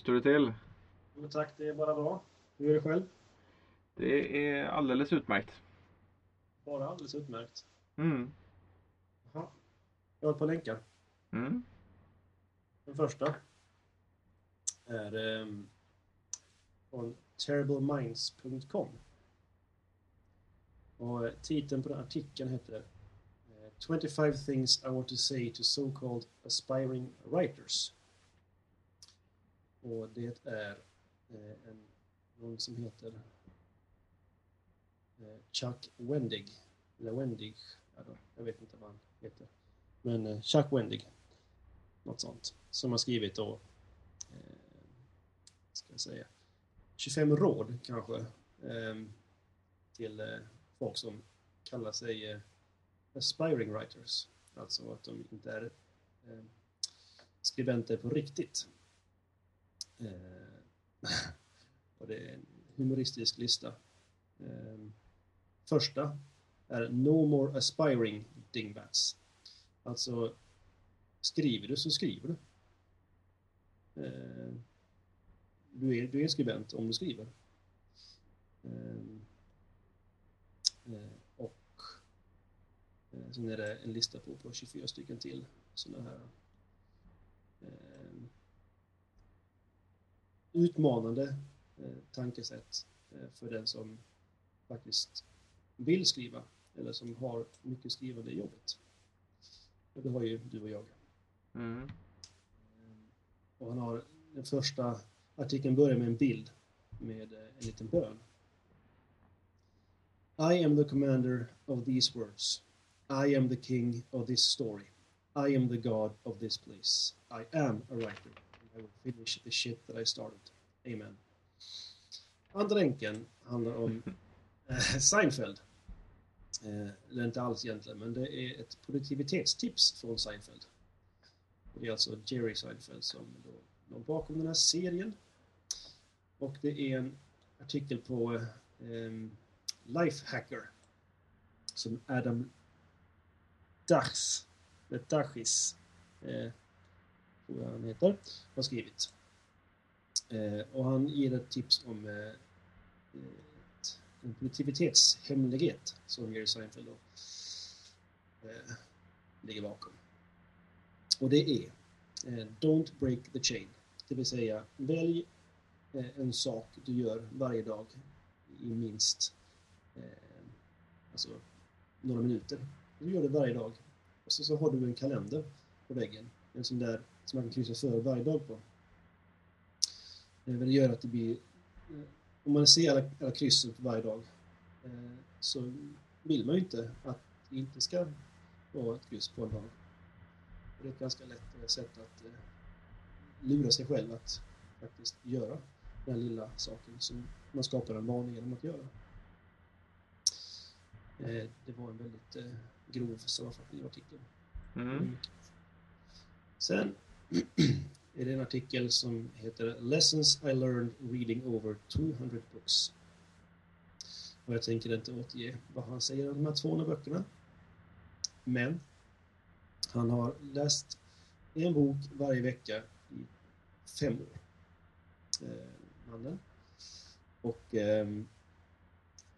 står det till? Jo, tack, det är bara bra. Hur är det själv? Det är alldeles utmärkt. Bara alldeles utmärkt. Mm. Jaha. Jag har ett par länkar. Mm. Den första är um, från terribleminds.com. Och eh, titeln på den artikeln heter eh, 25 things I want to say to so-called aspiring writers. Och det är eh, en, någon som heter eh, Chuck Wendig. Eller Wendig, jag vet inte vad han heter. Men eh, Chuck Wendig. Något sånt. Som har skrivit då, eh, ska jag säga, 25 råd kanske eh, till eh, folk som kallar sig eh, aspiring writers. Alltså att de inte är eh, skribenter på riktigt. Eh, och det är en humoristisk lista. Eh, första är No more aspiring dingbats. Alltså, skriver du så skriver du. Eh, du, är, du är en skribent om du skriver. Eh, eh, och eh, sen är det en lista på, på 24 stycken till sådana här eh, utmanande eh, tankesätt eh, för den som faktiskt vill skriva eller som har mycket skrivande i jobbet. Och det har ju du och jag. Mm. Och han har den första artikeln börjar med en bild med eh, en liten bön. I am the commander of these words. I am the king of this story. I am the god of this place. I am a writer. I will finish the shit that I started. Amen. Andra länken handlar om eh, Seinfeld. Eh, eller inte alls egentligen, men det är ett produktivitetstips från Seinfeld. Det är alltså Jerry Seinfeld som då låg bakom den här serien. Och det är en artikel på eh, Lifehacker som Adam Dachs, eller Dachis, eh, tror jag han heter, har skrivit. Eh, och han ger ett tips om eh, ett, en produktivitetshemlighet som Jerry Seinfeld då, eh, ligger bakom. Och det är eh, Don't break the chain. Det vill säga, välj eh, en sak du gör varje dag i minst eh, alltså, några minuter. Du gör det varje dag. Och så, så har du en kalender på väggen. En sån där som man kan kryssa för varje dag på. Eh, det gör att det blir... Eh, om man ser alla, alla kryssen för varje dag eh, så vill man ju inte att det inte ska vara ett kryss på en dag. Det är ett ganska lätt sätt att lura sig själv att faktiskt göra den lilla saken som man skapar en vana genom att göra. Det var en väldigt grov sammanfattning av artikeln. Mm. Sen är det en artikel som heter Lessons I learned reading over 200 books. Och jag tänker inte återge vad han säger om de här 200 böckerna. Men han har läst en bok varje vecka i fem år. Eh, mannen. Och eh,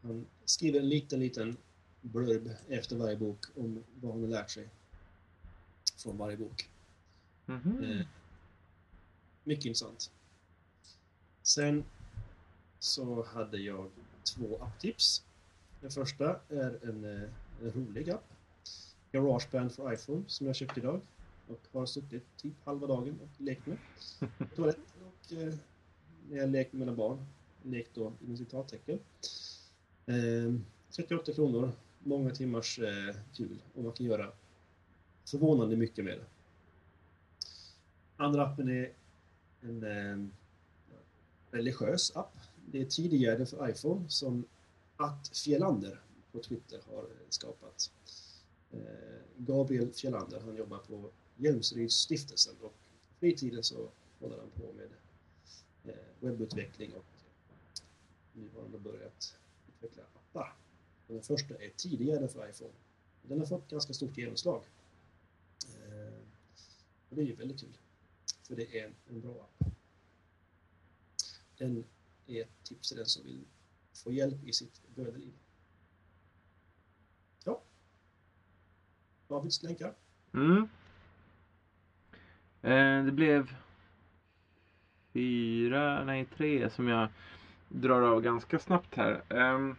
han skriver en liten, liten blurb efter varje bok om vad han har lärt sig från varje bok. Mm mycket intressant. Sen så hade jag två apptips. Den första är en, eh, en rolig app. Garageband för iPhone som jag köpte idag och har suttit typ halva dagen och lekt med. Toaletten och eh, när jag lekt med mina barn. Lekt då inom citattecken. Eh, 38 kronor, många timmars eh, kul och man kan göra förvånande mycket med det. Andra appen är en eh, religiös app. Det är tidigare för iPhone som att Fjellander på Twitter har eh, skapat. Eh, Gabriel Fjellander, han jobbar på Hjälmsryds stiftelsen och på fritiden så håller han på med eh, webbutveckling och nu har han börjat utveckla appar. Och den första är tidigare för iPhone. Den har fått ganska stort genomslag. Eh, och det är ju väldigt kul. För det är en, bra app. Den är ett tips till den som vill få hjälp i sitt böneliv. Ja. Davids länkar. Mm. Eh, det blev fyra, nej tre som jag drar av ganska snabbt här. Eh,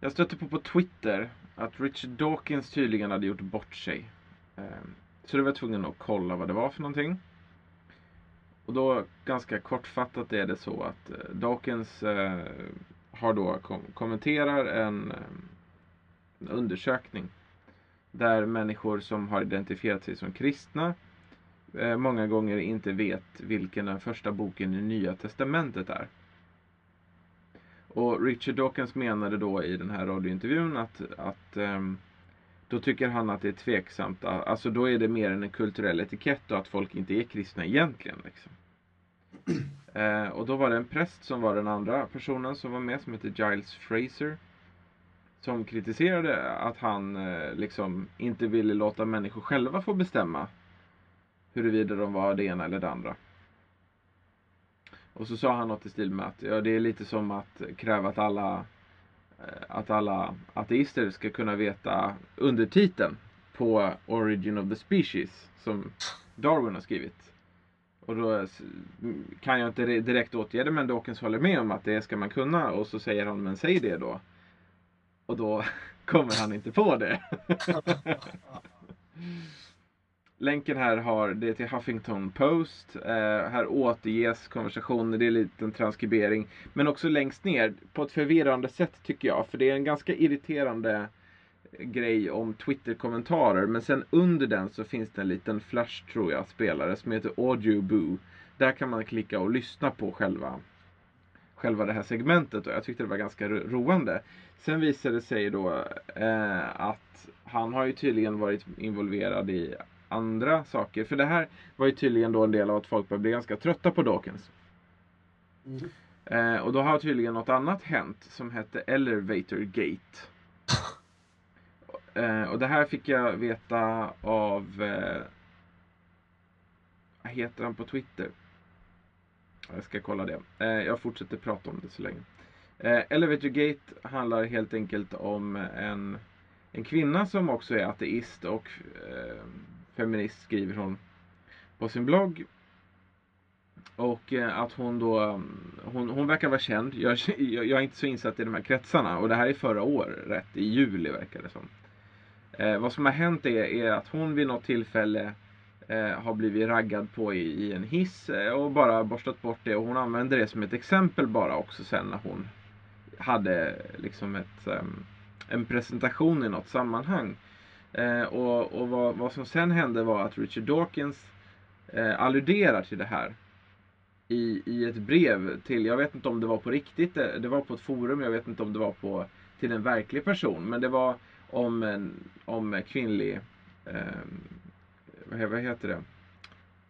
jag stötte på på Twitter att Richard Dawkins tydligen hade gjort bort sig. Eh, så då var jag tvungen att kolla vad det var för någonting. Och då ganska kortfattat är det så att eh, Dawkins eh, har då kom kommenterar en, en undersökning där människor som har identifierat sig som kristna eh, många gånger inte vet vilken den första boken i Nya Testamentet är. Och Richard Dawkins menade då i den här radiointervjun att, att eh, då tycker han att det är tveksamt. Alltså då är det mer än en kulturell etikett och att folk inte är kristna egentligen. Liksom. Eh, och då var det en präst som var den andra personen som var med som heter Giles Fraser. Som kritiserade att han eh, liksom inte ville låta människor själva få bestämma huruvida de var det ena eller det andra. Och så sa han något i stil med att ja, det är lite som att kräva att alla Eh, att alla ateister ska kunna veta undertiteln på Origin of the Species som Darwin har skrivit. Och då eh, kan jag inte direkt åtgärda men Dawkins håller med om att det ska man kunna och så säger han men säg det då. Och då kommer han inte på det. Länken här har det till Huffington Post. Eh, här återges konversationer, det är en liten transkribering. Men också längst ner, på ett förvirrande sätt tycker jag. För det är en ganska irriterande grej om Twitter-kommentarer. Men sen under den så finns det en liten flash, tror jag, spelare som heter Audioboo. Där kan man klicka och lyssna på själva, själva det här segmentet och jag tyckte det var ganska roande. Sen visade det sig då eh, att han har ju tydligen varit involverad i andra saker. För det här var ju tydligen då en del av att folk började bli ganska trötta på Dawkins. Mm. Eh, och då har tydligen något annat hänt som hette Elevator Gate. eh, och det här fick jag veta av... Eh, vad heter han på Twitter? Jag ska kolla det. Eh, jag fortsätter prata om det så länge. Eh, Elevator Gate handlar helt enkelt om en, en kvinna som också är ateist och eh, feminist skriver hon på sin blogg. Och eh, att hon då, eh, hon, hon verkar vara känd. Jag, jag, jag, är inte så insatt i de här kretsarna och det här är förra året, i juli verkar det som. Eh, vad som har hänt är, är, att hon vid något tillfälle eh, har blivit raggad på i, i en hiss eh, och bara borstat bort det och hon använde det som ett exempel bara också sen när hon hade liksom ett, um, en presentation i något sammanhang. Eh, och och vad, vad, som sen hände var att Richard Dawkins eh, alluderar till det här i, i ett brev till, jag vet inte om det var på riktigt, det, det var på ett forum, jag vet inte om det var på till en verklig person, men det var om, en, om kvinnlig, eh, vad heter det,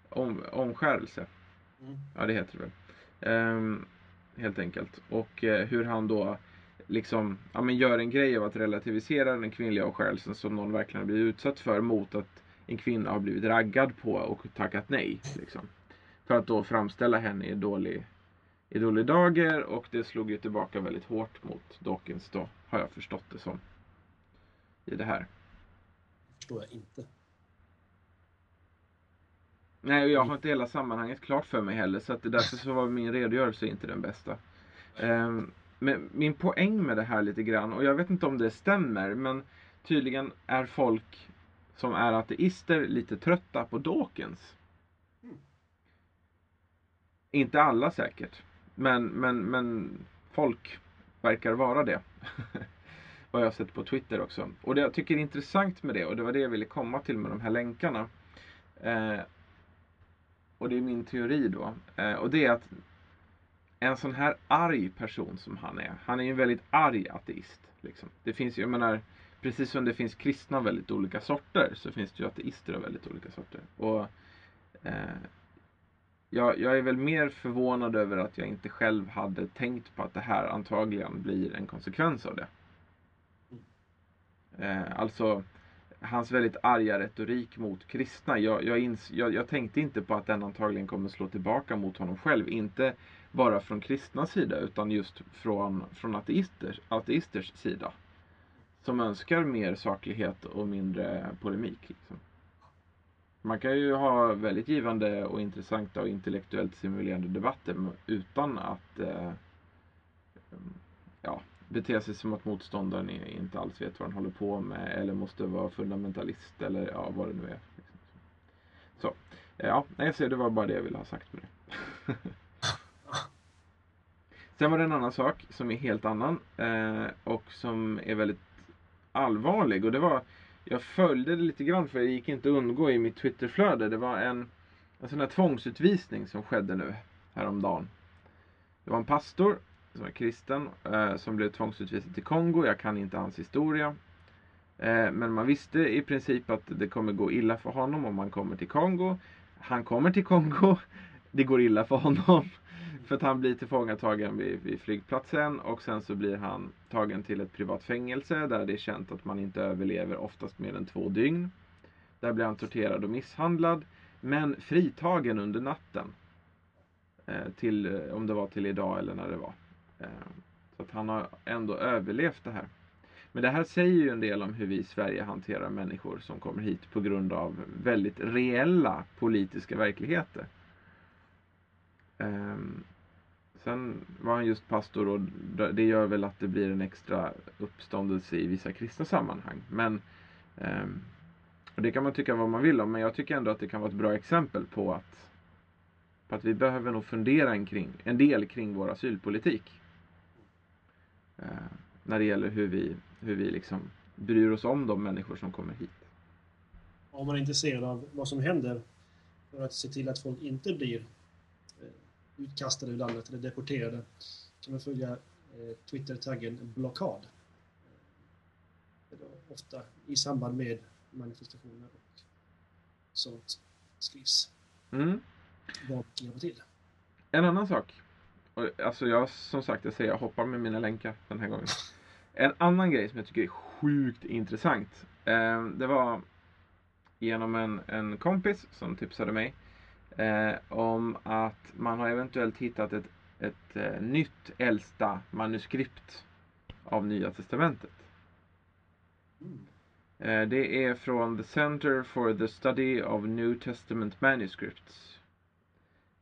om, omskärelse. Mm. Ja, det heter det väl. Eh, helt enkelt. Och eh, hur han då liksom, ja, men gör en grej av att relativisera den kvinnliga avskärelsen som någon verkligen blivit utsatt för mot att en kvinna har blivit raggad på och tackat nej. Liksom. För att då framställa henne i dålig, i dålig dager och det slog ju tillbaka väldigt hårt mot Dawkins då, har jag förstått det som. I det här. förstår jag inte. Nej, och jag har inte hela sammanhanget klart för mig heller så att därför så var min redogörelse inte den bästa. Um, men min poäng med det här lite grann, och jag vet inte om det stämmer, men tydligen är folk som är ateister lite trötta på Dawkins. Mm. Inte alla säkert, men, men, men folk verkar vara det. Vad jag har sett på Twitter också. Och det jag tycker är intressant med det, och det var det jag ville komma till med de här länkarna. Eh, och det är min teori då. Eh, och det är att en sån här arg person som han är. Han är ju en väldigt arg ateist. Liksom. Det finns ju, jag menar, precis som det finns kristna av väldigt olika sorter så finns det ju ateister av väldigt olika sorter. Och eh, jag, jag, är väl mer förvånad över att jag inte själv hade tänkt på att det här antagligen blir en konsekvens av det. Eh, alltså, hans väldigt arga retorik mot kristna. Jag, jag, ins, jag, jag, tänkte inte på att den antagligen kommer slå tillbaka mot honom själv. Inte bara från kristna sida utan just från, från ateisters, ateisters sida. Som önskar mer saklighet och mindre polemik. Liksom. Man kan ju ha väldigt givande och intressanta och intellektuellt simulerande debatter utan att eh, ja, bete sig som att motståndaren inte alls vet vad han håller på med eller måste vara fundamentalist eller ja, vad det nu är. Så, ja, jag ser det var bara det jag ville ha sagt med det. Sen var det en annan sak som är helt annan eh, och som är väldigt allvarlig och det var jag följde det lite grann för det gick inte att undgå i mitt Twitterflöde. Det var en, en sån här tvångsutvisning som skedde nu häromdagen. Det var en pastor som är kristen eh, som blev tvångsutvisad till Kongo. Jag kan inte hans historia. Eh, men man visste i princip att det kommer gå illa för honom om han kommer till Kongo. Han kommer till Kongo. Det går illa för honom. För att han blir tillfångatagen vid, vid flygplatsen och sen så blir han tagen till ett privat fängelse där det är känt att man inte överlever oftast mer än två dygn. Där blir han torterad och misshandlad. Men fritagen under natten. Eh, till, eh, om det var till idag eller när det var. Eh, så att han har ändå överlevt det här. Men det här säger ju en del om hur vi i Sverige hanterar människor som kommer hit på grund av väldigt reella politiska verkligheter. Um, sen var han just pastor och det gör väl att det blir en extra uppståndelse i vissa kristna sammanhang. Men ehm, och det kan man tycka vad man vill om, men jag tycker ändå att det kan vara ett bra exempel på att, på att vi behöver nog fundera en, kring, en del kring vår asylpolitik. Ehm, när det gäller hur vi, hur vi liksom bryr oss om de människor som kommer hit. Om man är intresserad av vad som händer för att se till att folk inte blir utkastade ur landet eller deporterade kan man följa eh, Twitter-taggen blockad. Ofta i samband med manifestationer och sånt skrivs. Mm. Vad hjälper till? En annan sak. Alltså jag, som sagt, jag säger jag hoppar med mina länkar den här gången. En annan grej som jag tycker är sjukt intressant. Eh, det var genom en, en kompis som tipsade mig eh, om att man har eventuellt hittat ett, ett eh, nytt äldsta manuskript av Nya Testamentet. Eh, det är från The Center for the Study of New Testament Manuscripts.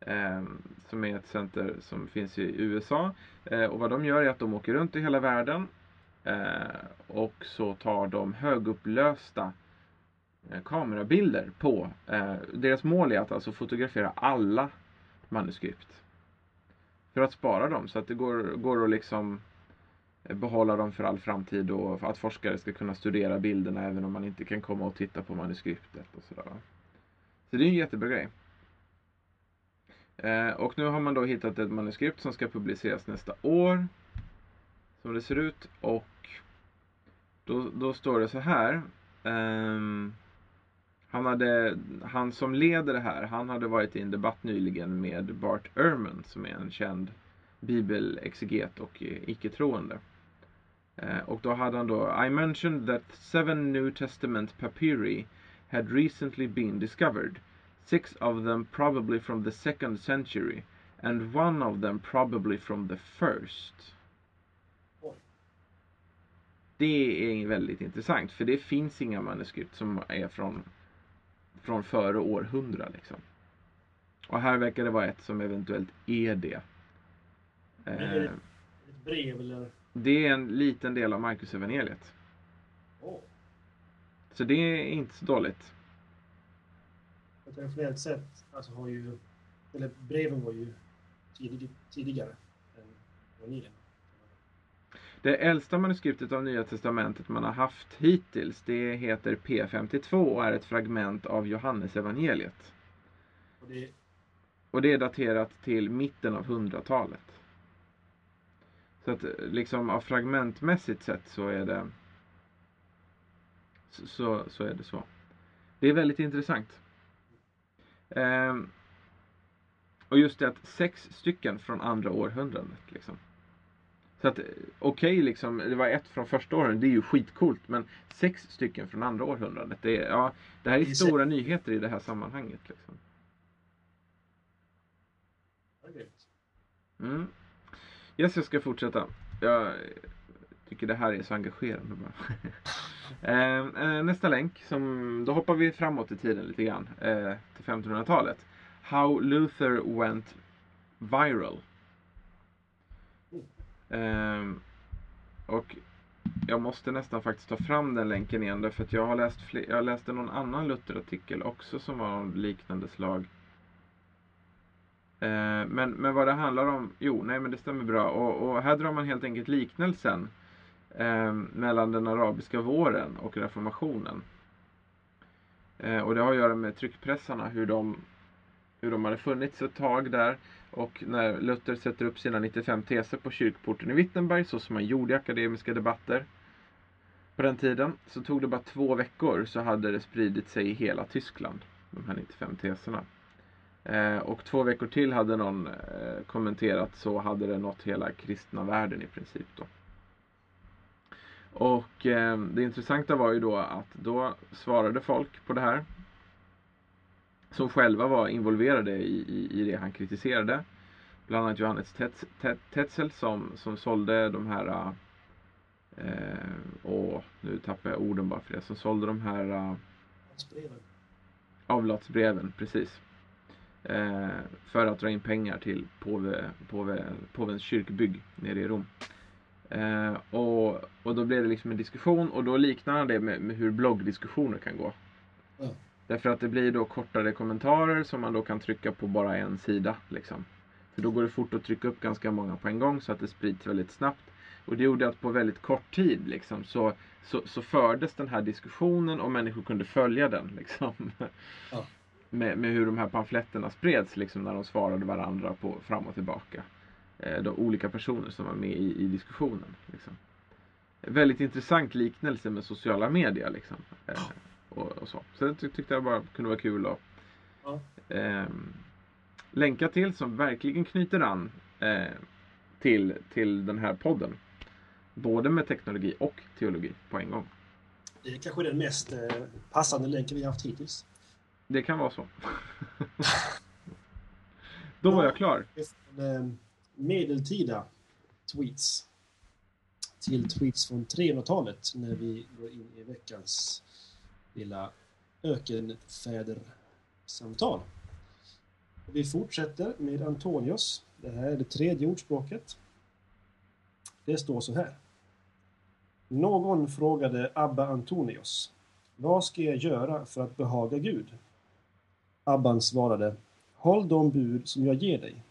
Eh, som är ett center som finns i USA. Eh, och vad de gör är att de åker runt i hela världen eh, och så tar de högupplösta Eh, kamerabilder på. Eh, deras mål är att alltså fotografera alla manuskript. För att spara dem så att det går, går att liksom eh, behålla dem för all framtid och att forskare ska kunna studera bilderna även om man inte kan komma och titta på manuskriptet och sådär. Så det är en jättebra grej. och nu har man då hittat ett manuskript som ska publiceras nästa år. Som det ser ut och då, då står det så här. Um, han, hade, han som leder det här, han hade varit i en debatt nyligen med Bart Ehrman som är en känd bibelexeget och icke-troende. Eh, och då hade han då I mentioned that seven New Testament papyri had recently been discovered. Six of them probably from the second century and one of them probably from the first. Det är väldigt intressant för det finns inga manuskript som är från från före århundra liksom. Och här verkar det vara ett som eventuellt är det. är det ett brev eller? Det är en liten del av Marcus evangeliet. Oh. Så det är inte så dåligt. Traditionellt sett alltså har ju, eller breven var ju tidig, tidigare än evangelierna. Det äldsta manuskriptet av Nya Testamentet man har haft hittills det heter P52 och är ett fragment av Johannesevangeliet. Och det... och det är daterat till mitten av hundratalet. Så att liksom av fragmentmässigt sett så är det så, så är det så. Det är väldigt intressant. Ehm, och just det att sex stycken från andra århundradet liksom. Så att okej, liksom, det var ett från första århundradet, det är ju skitcoolt. Men sex stycken från andra århundradet, det, är, ja, det här är stora nyheter i det här sammanhanget. Liksom. Mm. Yes, jag ska fortsätta. Jag tycker det här är så engagerande bara. eh, eh, nästa länk, som, då hoppar vi framåt i tiden lite grann. Eh, till 1500-talet. How Luther went viral. Eh, och jag måste nästan faktiskt ta fram den länken igen därför att jag har läst fler, jag läste någon annan Lutherartikel också som var av liknande slag. Eh, men, men vad det handlar om, jo, nej men det stämmer bra. Och, och här drar man helt enkelt liknelsen eh, mellan den arabiska våren och reformationen. Eh, och det har att göra med tryckpressarna, hur de, hur de hade funnits ett tag där. Och när Luther sätter upp sina 95 teser på kyrkporten i Wittenberg, så som man gjorde i akademiska debatter på den tiden, så tog det bara två veckor så hade det spridit sig i hela Tyskland, de här 95 teserna. Eh, och två veckor till hade någon eh, kommenterat så hade det nått hela kristna världen i princip då. Och eh, det intressanta var ju då att då svarade folk på det här. Som själva var involverade i, i, i det han kritiserade. Bland annat Johannes Tetz- Tet- Tetzel som, som sålde de här eh, och nu tappar jag orden bara för det. Som sålde de här eh, Breven. avlatsbreven, precis. Eh, för att dra in pengar till påve, påve, påvens kyrkbygg nere i Rom. Eh, och, och då blev det liksom en diskussion och då liknar han det med, med hur bloggdiskussioner kan gå. Ja. Därför att det blir då kortare kommentarer som man då kan trycka på bara en sida. Liksom. För då går det fort att trycka upp ganska många på en gång så att det sprids väldigt snabbt. Och det gjorde att på väldigt kort tid liksom, så, så, så fördes den här diskussionen och människor kunde följa den. Liksom. Ja. Med, med hur de här pamfletterna spreds liksom, när de svarade varandra på fram och tillbaka. Eh, de olika personer som var med i, i diskussionen. Liksom. Väldigt intressant liknelse med sociala medier. Liksom. Eh, och, och så. så det ty- tyckte jag bara kunde vara kul att Ja. ehm, länka till som verkligen knyter an eh, till, till den här podden. Både med teknologi och teologi på en gång. Det är kanske den mest eh, passande länken vi har haft hittills. Det kan vara så. Då var jag klar. Eh, medeltida tweets till tweets från 300-talet när vi går in i veckans lilla ökenfädersamtal. Vi fortsätter med Antonius. Det här är det tredje ordspråket. Det står så här. Någon frågade Abba Antonius. Vad ska jag göra för att behaga Gud? Abban svarade. Håll de bud som jag ger dig.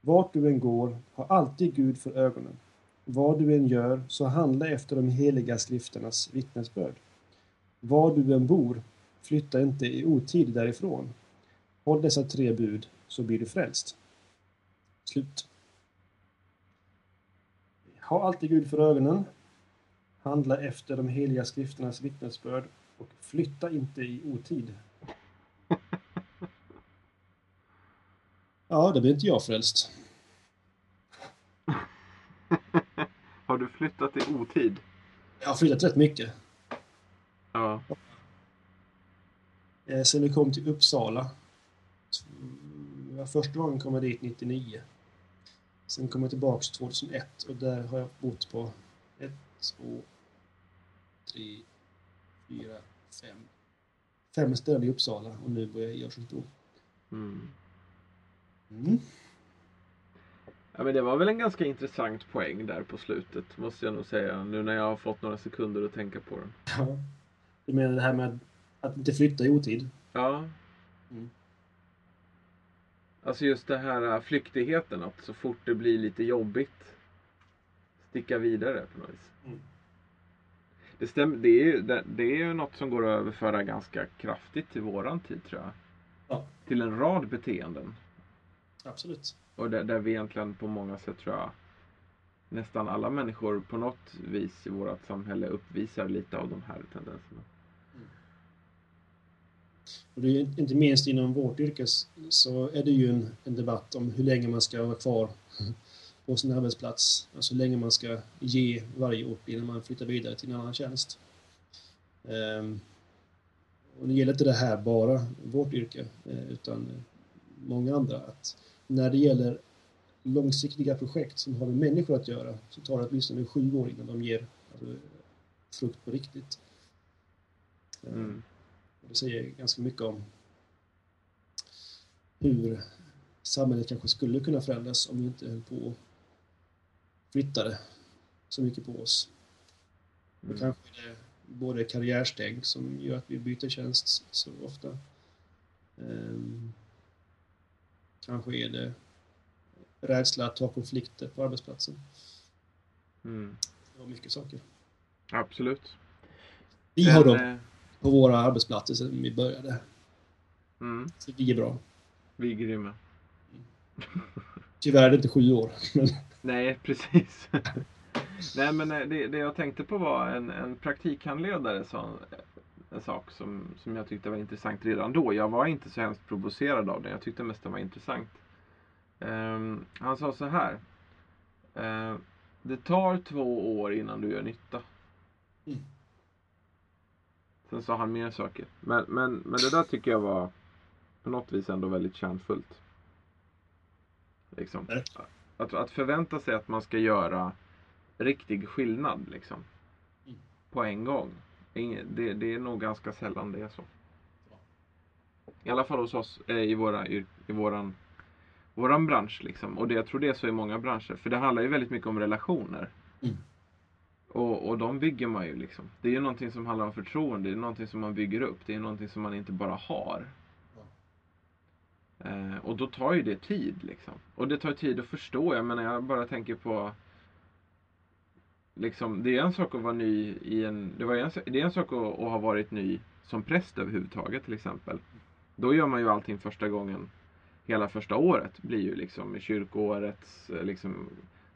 Vart du än går, ha alltid Gud för ögonen. Vad du än gör, så handla efter de heliga skrifternas vittnesbörd. Var du än bor, flytta inte i otid därifrån. Håll dessa tre bud, så blir du frälst. Slut. Ha alltid Gud för ögonen. Handla efter de heliga skrifternas vittnesbörd och flytta inte i otid. Ja, det blir inte jag frälst. Har du flyttat i otid? Jag har flyttat rätt mycket. Ja. Eh, sen vi kom till Uppsala. Mm, Första gången kom jag dit 99. Sen kom jag tillbaks 2001 och där har jag bott på ett, två, tre, fyra, fem. Fem ställen i Uppsala och nu bor jag i Örsundsbro. Mm. Mm. Ja, men det var väl en ganska intressant poäng där på slutet, måste jag nog säga. Nu när jag har fått några sekunder att tänka på den. Ja. Du menar det här med att inte flytta i otid? Ja. Mm. Alltså just det här äh, flyktigheten, att så fort det blir lite jobbigt sticka vidare på något vis. Mm. Det, stämmer, det, är ju, det, det är ju något som går att överföra ganska kraftigt till våran tid tror jag. Ja. Till en rad beteenden. Absolut. Och där, där vi egentligen på många sätt tror jag nästan alla människor på något vis i vårt samhälle uppvisar lite av de här tendenserna. Och det är ju inte minst inom vårt yrke så är det ju en, en debatt om hur länge man ska vara kvar på sin arbetsplats. Alltså hur länge man ska ge varje ort innan man flyttar vidare till en annan tjänst. Ehm, och det gäller inte det här bara vårt yrke, eh, utan många andra. Att när det gäller långsiktiga projekt som har med människor att göra så tar det åtminstone sju år innan de ger alltså, frukt på riktigt. Ehm, mm. Det säger ganska mycket om hur samhället kanske skulle kunna förändras om vi inte höll på och flyttade så mycket på oss. Mm. Då kanske är det både karriärsteg som gör att vi byter tjänst så ofta. Ehm, kanske är det rädsla att ta konflikter på arbetsplatsen. Mm. Det var mycket saker. Absolut. Vi har dem eh, på våra arbetsplatser sedan vi började. Mm. Så vi är bra. Vi är grymma. Tyvärr är det inte sju år. Men Nej, precis. Nej, men eh, det, det jag tänkte på var en, en praktikhandledare sa en, sak som, som jag tyckte var intressant redan då. Jag var inte så hemskt provocerad av den. Jag tyckte mest den var intressant. Ehm, han sa så här. Ehm, det tar två år innan du gör nytta. Mm. Sen sa han mer saker. Men, men, men det där tycker jag var på något vis ändå väldigt kärnfullt. Liksom. Verkligen. Att, att förvänta sig att man ska göra riktig skillnad liksom. Mm. På en gång. Det, det är nog ganska sällan det är så. I alla fall hos oss eh, i, våra, i våran, våran bransch. Liksom. Och det, jag tror det är så i många branscher. För det handlar ju väldigt mycket om relationer. Mm. Och, och de bygger man ju liksom. Det är ju någonting som handlar om förtroende. Det är någonting som man bygger upp. Det är någonting som man inte bara har. Eh, och då tar ju det tid liksom. Och det tar tid att förstå. Jag menar jag bara tänker på Liksom, det är en sak att vara ny i en... Det, var en, det är en sak att, att ha varit ny som präst överhuvudtaget till exempel. Då gör man ju allting första gången. Hela första året blir ju liksom kyrkoårets... Eh, liksom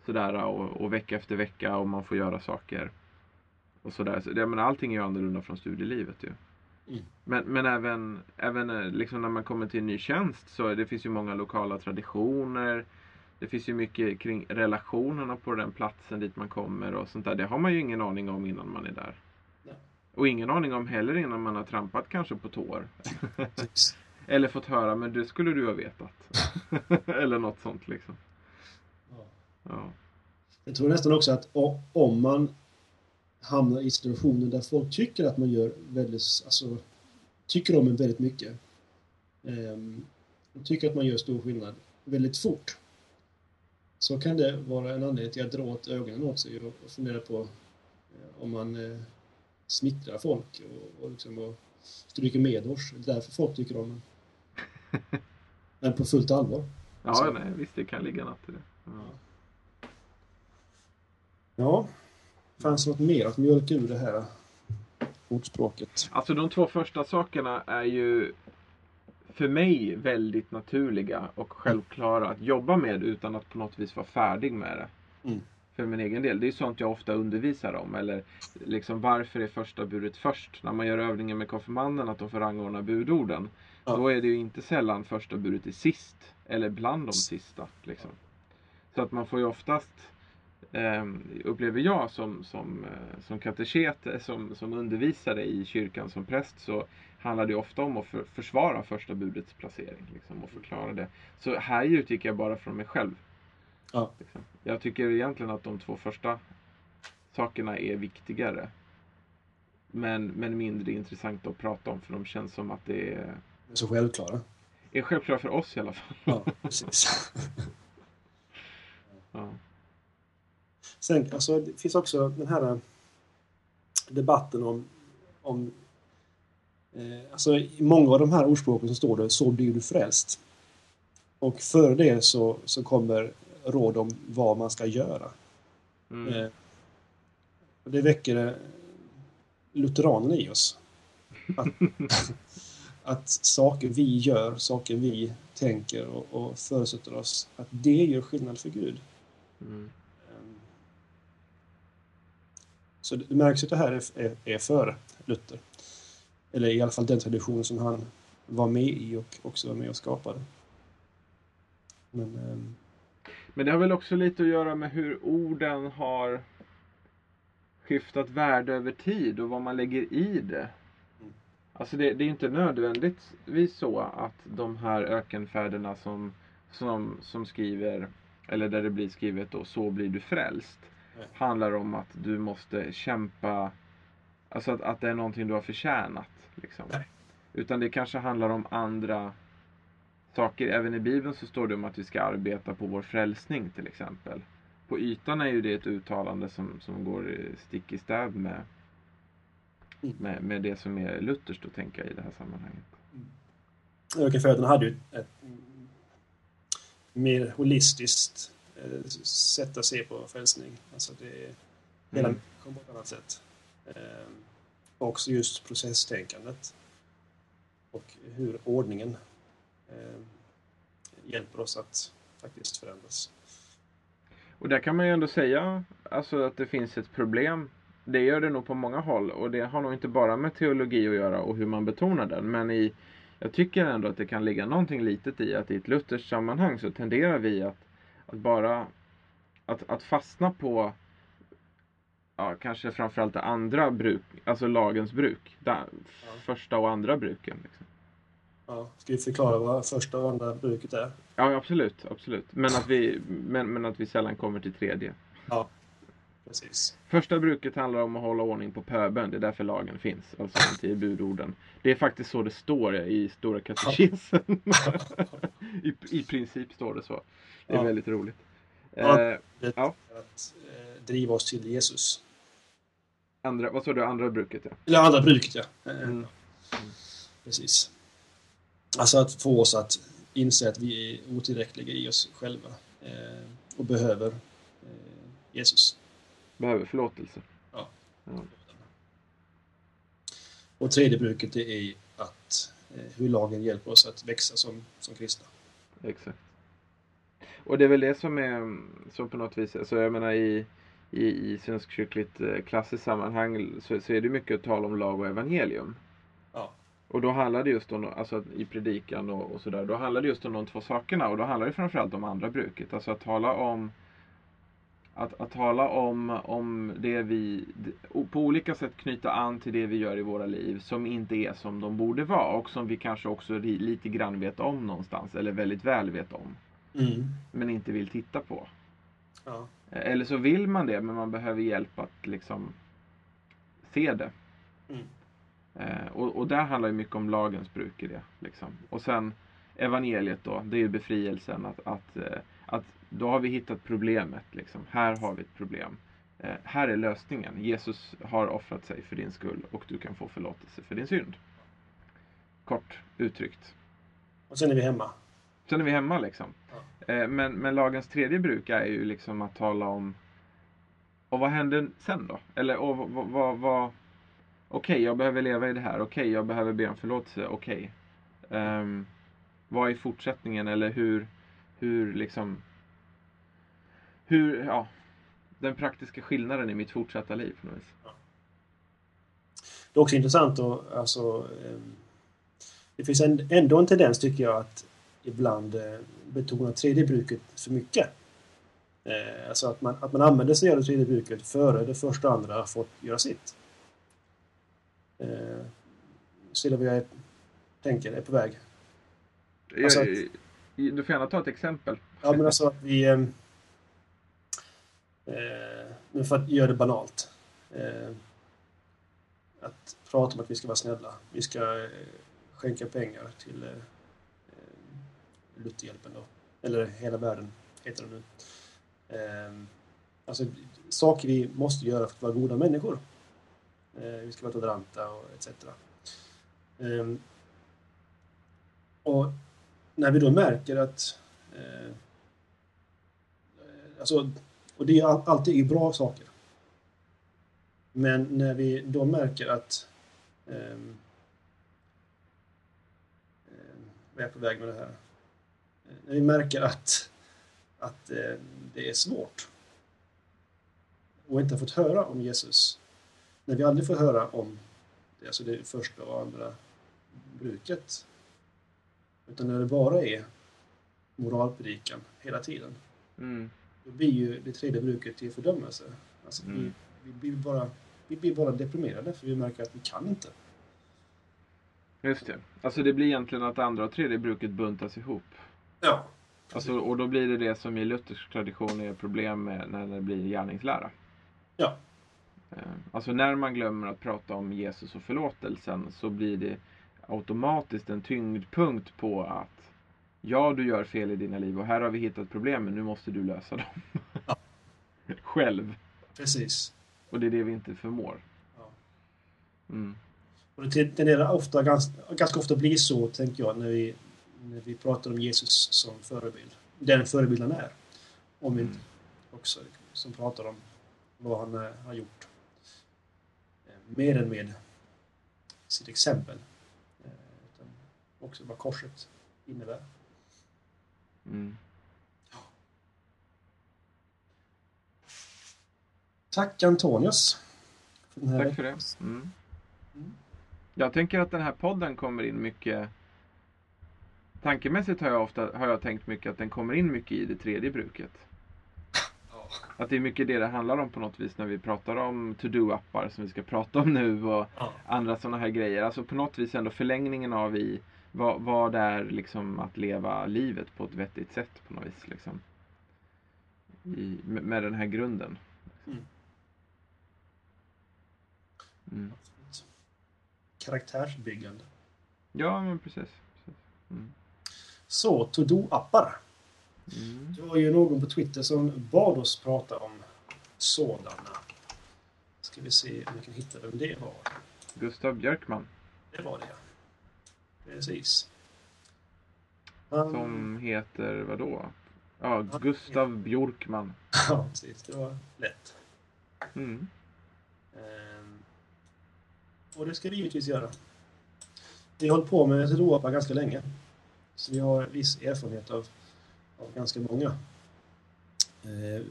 sådär och, och vecka efter vecka och man får göra saker. Och sådär. Så, jag menar, allting är ju annorlunda från studielivet ju. Mm. Men, men även, även eh, liksom när man kommer till en ny tjänst så det finns ju många lokala traditioner. Det finns ju mycket kring relationerna på den platsen dit man kommer och sånt där. Det har man ju ingen aning om innan man är där. Nej. Och ingen aning om heller innan man har trampat kanske på tår. Eller fått höra, men det skulle du ha vetat. Eller något sånt liksom. Ja. Ja. Jag tror nästan också att om man hamnar i situationer där folk tycker att man gör väldigt, alltså tycker om en väldigt mycket. och tycker att man gör stor skillnad väldigt fort. Så kan det vara en anledning till att dra åt ögonen åt sig och, fundera på eh, om man eh, smittrar folk och, och, liksom, och stryker medhårs. Det är därför folk tycker om en. Men på fullt allvar. Ja, Så. nej, visst det kan ligga något i det. Ja. Ja. Fanns det något mer att mjölka ur det här ordspråket? Alltså de två första sakerna är ju för mig väldigt naturliga och självklara att jobba med utan att på något vis vara färdig med det. Mm. För min egen del. Det är sånt jag ofta undervisar om. Eller liksom varför är första budet först? När man gör övningen med konfirmanden att de får rangordna budorden. Ja. Då är det ju inte sällan första budet är sist. Eller bland de sista. Liksom. Så att man får ju oftast eh, upplever jag som, som, eh, som kateket, som, som undervisare i kyrkan som präst så handlar det ofta om att för, försvara första budets placering liksom, och förklara det. Så här utgick jag bara från mig själv. Ja. Liksom. Jag tycker egentligen att de två första sakerna är viktigare. Men, men mindre intressanta att prata om för de känns som att det är, Det är så självklara. är självklart för oss i alla fall. Ja, precis. Ja. Sen, alltså, det finns också den här eh, debatten om, om eh, alltså, i många av de här ordspråken så står det så blir du frälst. Och före det så, så kommer råd om vad man ska göra. Mm. Eh, och det väcker eh, lutheranen i oss. Att, att saker vi gör, saker vi tänker och, och förutsätter oss, att det gör skillnad för Gud. Mm. Ehm, Så det det märks att det här är, är, är före Luther. Eller i alla fall den tradition som han var med i och också var med och skapade. Men, ehm, Men det har väl också lite att göra med hur orden har skiftat värde över tid och vad man lägger i det. Mm. Alltså det, det är inte nödvändigtvis så att de här ökenfäderna som, som, som skriver, eller där det blir skrivet då, så blir du frälst. Handlar om att du måste kämpa, alltså att, att det är någonting du har förtjänat. Liksom. Utan det kanske handlar om andra saker. Även i Bibeln så står det om att vi ska arbeta på vår frälsning till exempel. På ytan är ju det ett uttalande som, som går stick i stäv med, Mm. med, med det som är lutherskt att tänka i det här sammanhanget. Ökenfäderna hade ju ett mm, mer holistiskt sätt att se på frälsning. Alltså det hela Mm. kom på ett annat sätt. Eh, också just processtänkandet. Och hur ordningen eh, hjälper oss att faktiskt förändras. Och där kan man ju ändå säga alltså, att det finns ett problem. Det gör det nog på många håll och det har nog inte bara med teologi att göra och hur man betonar den. Men i, jag tycker ändå att det kan ligga någonting litet i att i ett lutherskt sammanhang så tenderar vi att, att bara att, att fastna på ja, kanske framförallt det andra bruk, alltså lagens bruk. Det, Ja. Första och andra bruken. Liksom. Ja, ska vi förklara vad första och andra bruket är? Ja, absolut, absolut. Men att, vi, men, men att vi sällan kommer till tredje. Ja, precis. Första bruket handlar om att hålla ordning på pöbeln. Det är därför lagen finns. Alltså de tio budorden. Det är faktiskt så det står i Stora katekesen. I, I princip står det så. Det är Ja. väldigt roligt. Ja. Eh, Det Ja. är att eh, driva oss till Jesus. andra, vad sa du? Andra bruket ja. Eller andra bruket, ja. Eh, Mm. Precis. Alltså att få oss att inse att vi är otillräckliga i oss själva eh, och behöver eh, Jesus. Behöver förlåtelse. Ja. Ja. Och tredje bruket det är att eh, hur lagen hjälper oss att växa som, som kristna. Exakt. Och det är väl det som är som på något vis, alltså jag menar i, i, i svenskkyrkligt eh, klassiskt sammanhang så, så är det mycket att tala om lag och evangelium. Ja. Och då handlar det just om, alltså i predikan och, och sådär, då handlar det just om de två sakerna och då handlar det framförallt om andra bruket. Alltså att tala om att, att tala om, om det vi, på olika sätt knyta an till det vi gör i våra liv som inte är som de borde vara och som vi kanske också lite grann vet om någonstans eller väldigt väl vet om Mm. men inte vill titta på. Ja. Eller så vill man det men man behöver hjälp att liksom se det. Mm. Eh, och, och där handlar ju mycket om lagens bruk i det. Liksom. Och sen evangeliet då, det är ju befrielsen. Att, att, eh, att då har vi hittat problemet. Liksom. Här har vi ett problem. Eh, här är lösningen. Jesus har offrat sig för din skull och du kan få förlåtelse för din synd. Kort uttryckt. Och sen är vi hemma. Sen är vi hemma liksom. Eh, men, men lagens tredje bruk är ju liksom att tala om och vad händer sen då? Eller och, vad, vad, vad, Okej, jag behöver leva i det här. Okej, jag behöver be om förlåtelse. Okej. Ehm, vad är fortsättningen eller hur, hur liksom hur, ja, den praktiska skillnaden i mitt fortsatta liv på något vis. Det är också intressant att alltså, eh, det finns ändå en tendens tycker jag att ibland eh, betona tredje bruket för mycket. Eh, alltså att man, att man använder sig av det tredje bruket före det första och andra har fått göra sitt. Eh, ser du vad jag tänker är på väg? Alltså att- du får gärna ta ett exempel. Ja, men alltså att vi... Eh, men för att göra det banalt. Eh, att prata om att vi ska vara snälla. Vi ska eh, skänka pengar till Lutherhjälpen då. Eller Hela världen heter det nu. Ehm, alltså saker vi måste göra för att vara goda människor. Vi ska vara toleranta och etc. Ehm, och när vi då märker att alltså, och det är alltid bra saker. Men när vi då märker att ehm, eh, vad är jag på väg med det här? När vi märker att, att eh, det är svårt och inte har fått höra om Jesus. När vi aldrig får höra om det, alltså det första och andra bruket. Utan när det bara är moralpredikan hela tiden. Mm. Då blir ju det tredje bruket till fördömelse. Alltså, vi, Mm. vi, blir bara, vi blir bara deprimerade för vi märker att vi kan inte. Just det. Alltså det blir egentligen att andra och tredje bruket buntas ihop. Ja. Alltså, och då blir det det som i luthersk tradition är problem med när det blir gärningslära. Ja. Eh, Alltså när man glömmer att prata om Jesus och förlåtelsen så blir det automatiskt en tyngdpunkt på att ja, du gör fel i dina liv och här har vi hittat problemen, nu måste du lösa dem. Ja. Själv. Precis. Och det är det vi inte förmår. Ja. Mm. Och det tenderar ofta, ganska, ganska ofta bli så, tänker jag, när vi, när vi pratar om Jesus som förebild. Den förebild han är. Om vi Mm. också som pratar om vad han eh, har gjort. Eh, Mer än med sitt exempel. Eh, Utan också vad korset innebär. Mm. Tack Antonius. För den här Tack för det. Mm. Mm. Jag tänker att den här podden kommer in mycket Tankemässigt har jag ofta har jag tänkt mycket att den kommer in mycket i det tredje bruket. Att det är mycket det det handlar om på något vis när vi pratar om to-do-appar som vi ska prata om nu och Ja. andra sådana här grejer. Alltså på något vis ändå förlängningen av i vad, vad är liksom att leva livet på ett vettigt sätt på något vis. Liksom. I, med, med den här grunden. Mm. Mm. Karaktärsbyggande. Ja, men precis. precis. Mm. Så, to-do-appar. Mm. Det var ju någon på Twitter som bad oss prata om sådana. Ska vi se om vi kan hitta vem det var. Gustav Björkman Det var det, ja. Precis. Han, som heter vadå? Ja, Gustav Björkman. Ja, precis. Det var lätt. Mm. Ehm, och det ska vi givetvis göra. Vi har hållit på med to-do-appar ganska länge. Så vi har viss erfarenhet av, av ganska många. Ehm,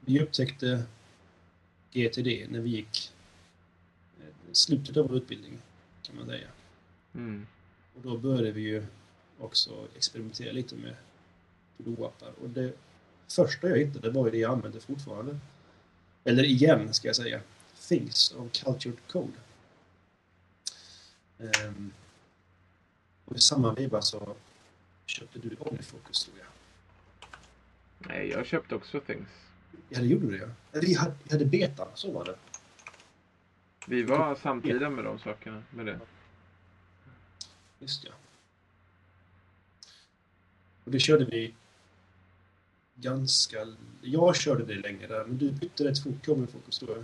vi upptäckte GTD när vi gick eh, slutet av vår utbildning, kan man säga. Mm. Och då började vi ju också experimentera lite med to-do-appar. Och det första jag hittade var ju det jag använder fortfarande. Eller igen, ska jag säga. Things of Cultured Code. Ehm, och i samma veva så köpte du OmniFocus, tror jag. Nej, jag köpte också Things. Ja, det gjorde du ja. Vi hade, vi hade betan, så var det. Vi var samtida med de sakerna. Med det. Just ja. Och det körde vi ganska... Jag körde det länge där, men du bytte rätt fort till OmniFocus då.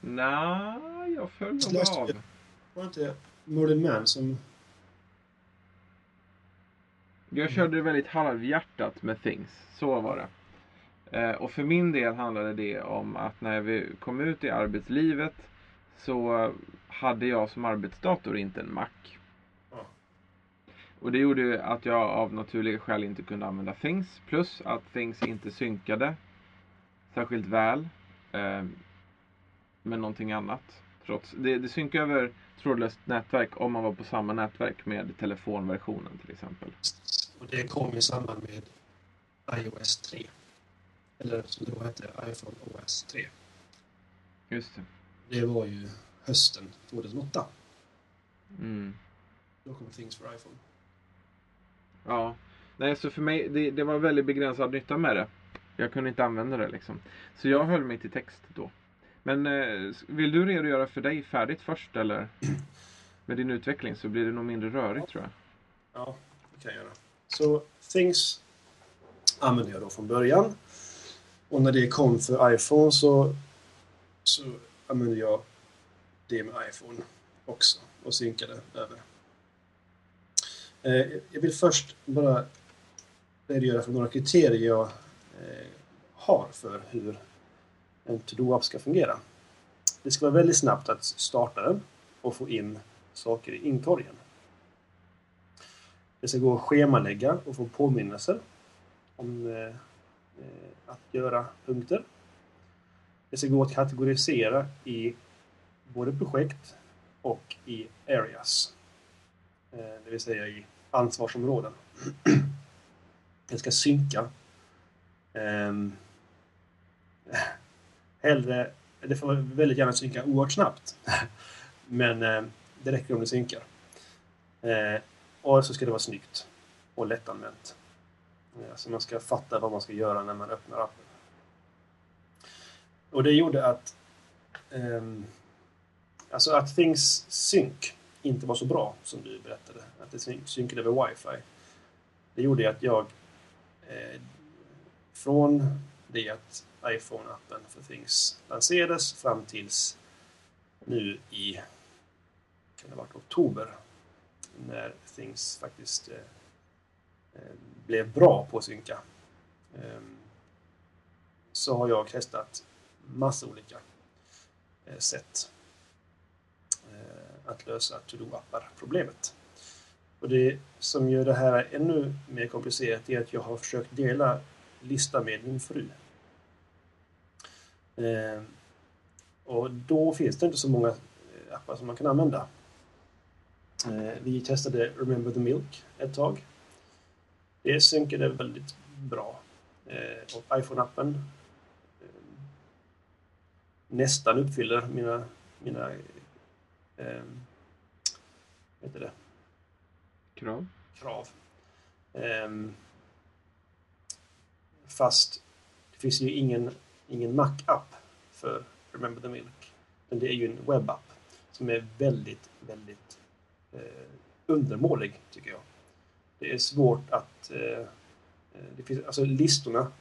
Nej, jag föll nog av. Var det inte Merlin Man som... Jag körde väldigt halvhjärtat med Things. Så var det. Eh, och för min del handlade det om att när vi kom ut i arbetslivet så hade jag som arbetsdator inte en Mac. Och det gjorde ju att jag av naturliga skäl inte kunde använda Things. Plus att Things inte synkade särskilt väl eh, med någonting annat. Trots, det, det synkar över trådlöst nätverk om man var på samma nätverk med telefonversionen till exempel. Och det kom i samband med iOS 3. Eller som då hette, iPhone OS 3. Just det. Det var ju hösten 2008. Mm. Då kom Things for iPhone. Ja. Nej, så för mig, det, det var väldigt begränsad nytta med det. Jag kunde inte använda det liksom. Så jag höll mig till text då. Men eh, vill du redogöra för dig färdigt först eller? Med din utveckling så blir det nog mindre rörigt tror jag. Ja, det kan jag göra. Så Things använde jag då från början. Och när det kom för iPhone så, så använde jag det med iPhone också och synkade över. Eh, jag vill först bara redogöra för några kriterier jag eh, har för hur en to-do-app ska fungera. Det ska vara väldigt snabbt att starta den och få in saker i inkorgen. Det ska gå att schemalägga och få påminnelser om eh, eh att göra punkter. Det ska gå att kategorisera i både projekt och i areas. Eh, det vill säga i ansvarsområden. Den ska synka. Ehm, hellre, det får väldigt gärna synka oerhört snabbt. Men eh, det räcker om det synkar. Eh, och så ska det vara snyggt och lättanvänt. Så man ska fatta vad man ska göra när man öppnar appen. Och det gjorde att ehm, alltså att Things Sync inte var så bra som du berättade. Att det synkade över wifi. Det gjorde att jag eh, från det att iPhone-appen för Things lanserades fram tills nu i kan det ha varit oktober när Things faktiskt eh, eh blev bra på att synka. Eh, så har jag testat massa olika eh, sätt att lösa to-do-appar-problemet. Och det som gör det här ännu mer komplicerat är att jag har försökt dela lista med min fru. Eh, och då finns det inte så många eh, appar som man kan använda. Eh, vi testade Remember the Milk ett tag. Det synkade väldigt bra. Eh, och iPhone-appen eh, nästan uppfyller mina, mina eh, heter det? Krav. krav. Um, fast det finns ju ingen, ingen Mac-app för Remember the Milk. Men det är ju en webb-app som är väldigt, väldigt eh, undermålig, tycker jag. Det är svårt att... Eh, det finns, alltså listorna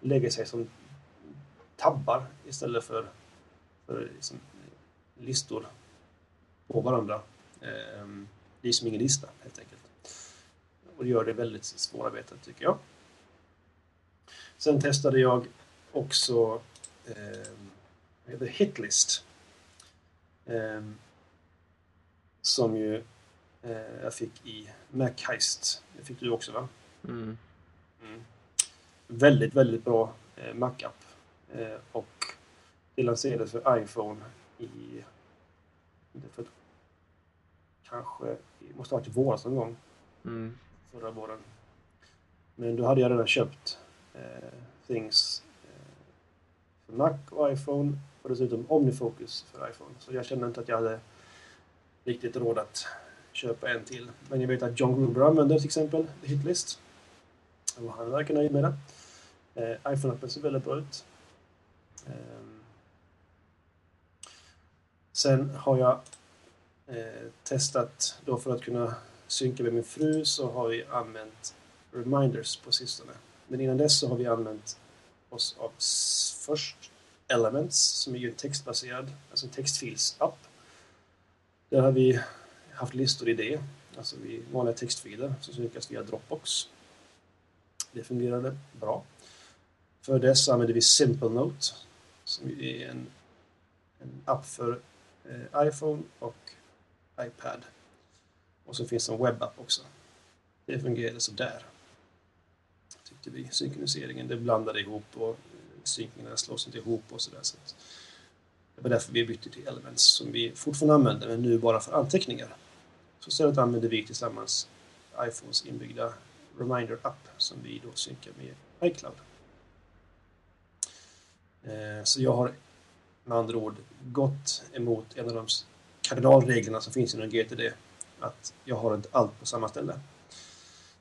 lägger sig som tabbar istället för, för liksom, listor på varandra. Eh, det är som ingen lista, helt enkelt. Och det gör det väldigt svårarbetat, tycker jag. Sen testade jag också eh, Hitlist. Eh, som ju eh, jag fick i Mac Heist. Det fick du också va? Mm. Mm. Väldigt, väldigt bra eh, Mac-app. Eh, och det lanserades för iPhone i... För, kanske... Måste ha varit i våras någon gång. Mm. Förra våren. Men då hade jag redan köpt eh, Things eh, för Mac och iPhone och dessutom OmniFocus för iPhone. Så jag kände inte att jag hade riktigt råd att köpa en till. Men jag vet att John Gruber använder till exempel Hitlist. Och han verkar nöjd med det. Eh, iPhone-appen ser väldigt bra ut. Eh, sen har jag eh, testat då för att kunna synka med min fru så har vi använt Reminders på sistone. Men innan dess så har vi använt oss av först Elements som är ju en textbaserad, alltså en textfilsapp. Där har vi haft listor i det, alltså vi vanliga textfiler som synkas via Dropbox. Det fungerade bra. För dess använder vi Simple Note som är en, en app för eh, iPhone och iPad. Och så finns det en webbapp också. Det fungerade sådär. Tyckte vi. Synkroniseringen, det blandade ihop och synkningarna slås inte ihop och sådär. Så det var därför vi bytte till Elements som vi fortfarande använder men nu bara för anteckningar. Så istället använder vi tillsammans iPhones inbyggda Reminder-app som vi då synkar med iCloud. Eh, så jag har med andra ord gått emot en av de kardinalreglerna som finns inom GTD. Att jag har inte allt på samma ställe.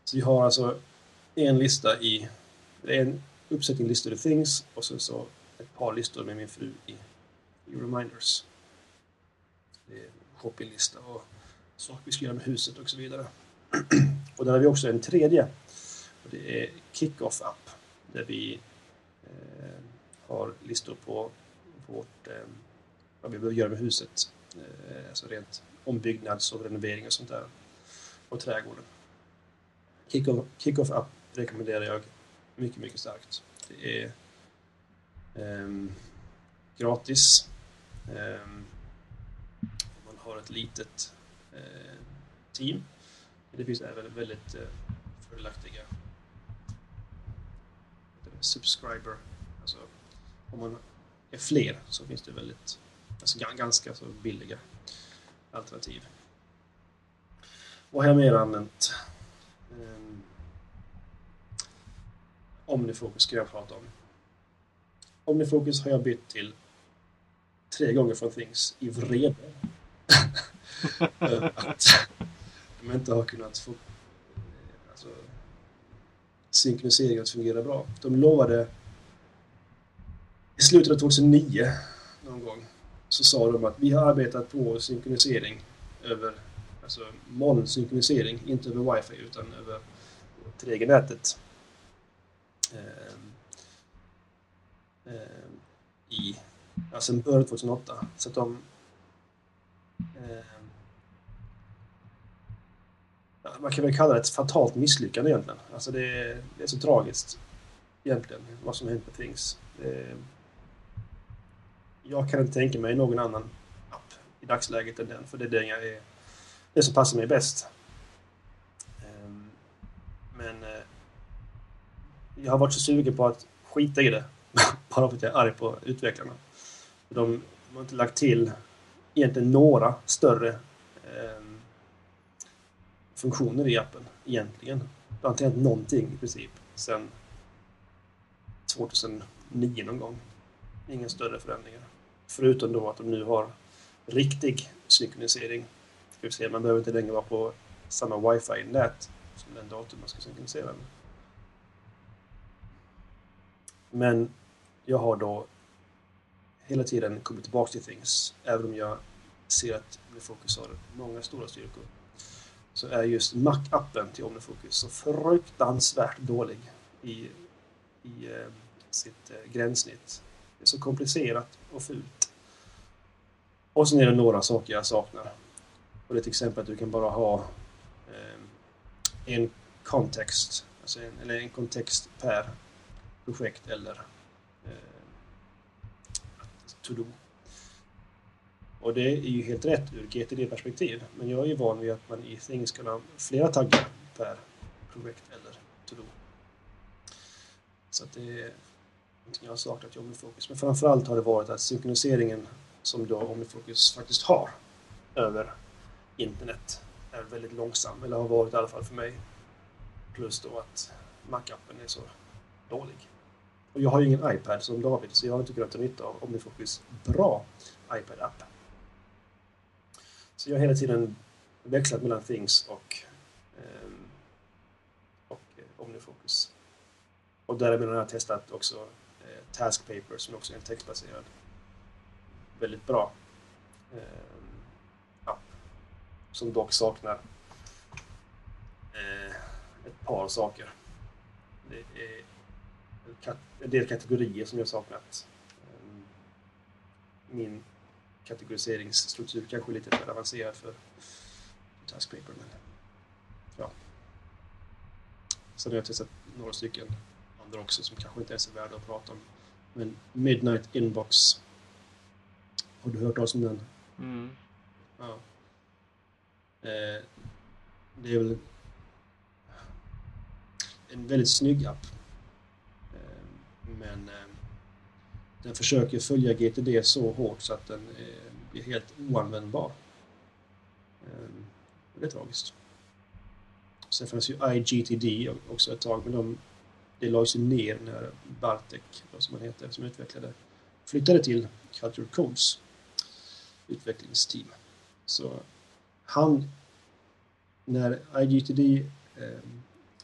Så vi har alltså en lista i, en uppsättning listor i Things och sen så ett par listor med min fru i, i Reminders. Det är shoppinglista och saker vi ska göra med huset och så vidare. och där har vi också en tredje. Och det är Kickoff app där vi eh, har listor på vårt, eh, vad vi behöver göra med huset. Eh, alltså rent ombyggnads och renovering och sånt där. Och trädgården. Kickoff, Kickoff app rekommenderar jag mycket, mycket starkt. Det är um, gratis. Um, man har ett litet uh, team. Det finns även väldigt uh, fördelaktiga subscriber. Alltså, om man är fler så finns det väldigt alltså, ganska så billiga alternativ. Vad har jag mer använt? Ehm, um, OmniFocus ska jag prata om. OmniFocus har jag bytt till tre gånger från Things i vrede. att de inte har kunnat få alltså, synkroniseringen att fungera bra. De lovade i slutet av 2009 någon gång så sa de att vi har arbetat på synkronisering över alltså molnsynkronisering, inte över wifi utan över 3G-nätet. Eh, eh, i, alltså början 2008. Så att de eh, man kan väl kalla det ett fatalt misslyckande egentligen. Alltså det är, det är så tragiskt egentligen vad som hänt med Things. Ehm, jag kan inte tänka mig någon annan app i dagsläget än den, för det är den jag är, det som passar mig bäst. Ehm, men eh, jag har varit så sugen på att skita i det, bara för att jag är arg på utvecklarna. De har inte lagt till egentligen några större eh, funktioner i appen egentligen. Det har inte hänt någonting i princip sen 2009 någon gång. Inga större förändringar. Förutom då att de nu har riktig synkronisering. Ska vi se, man behöver inte längre vara på samma wifi-nät som den dator man ska synkronisera med. Men jag har då hela tiden kommit tillbaka till Things, även om jag ser att OmniFocus har många stora styrkor. Så är just Mac-appen till OmniFocus så fruktansvärt dålig i, i eh, sitt eh, gränssnitt. Det är så komplicerat och fult. Och sen är det några saker jag saknar. Och det är till exempel att du kan bara ha eh, en kontext, alltså en, eller en kontext per projekt eller eh, to-do. Och det är ju helt rätt ur GTD-perspektiv. Men jag är ju van vid att man i Things kan ha flera taggar per projekt eller to-do. Så att det är någonting jag har saknat i Fokus. Men framförallt har det varit att synkroniseringen som då OmniFocus faktiskt har över internet är väldigt långsam, eller har varit i alla fall för mig. Plus då att Mac-appen är så dålig. Och jag har ju ingen iPad som David, så jag har inte kunnat ta nytta av OmniFocus bra iPad-app. Så jag har hela tiden växlat mellan Things och, eh, och eh, OmniFocus. Och däremellan har jag testat också eh, Task Paper som också är en textbaserad väldigt bra eh, app. Som dock saknar eh, ett par saker. Det är en del kategorier som jag saknat. Ehm, min kategoriseringsstruktur kanske är lite för avancerad för taskpaper. Men, ja. Sen har jag testat några stycken andra också som kanske inte är så värda att prata om. Men Midnight Inbox. Har du hört talas om den? Mm. Ja. Eh, det är väl en väldigt snygg app. Eh, men eh, den försöker följa GTD så hårt så att den eh, blir helt oanvändbar. Eh, det är tragiskt. Sen fanns ju IGTD också ett tag, men de, det lades ju ner när Bartek, som han heter, som utvecklade, flyttade till Culture Codes utvecklingsteam. Så han, när IGTD eh,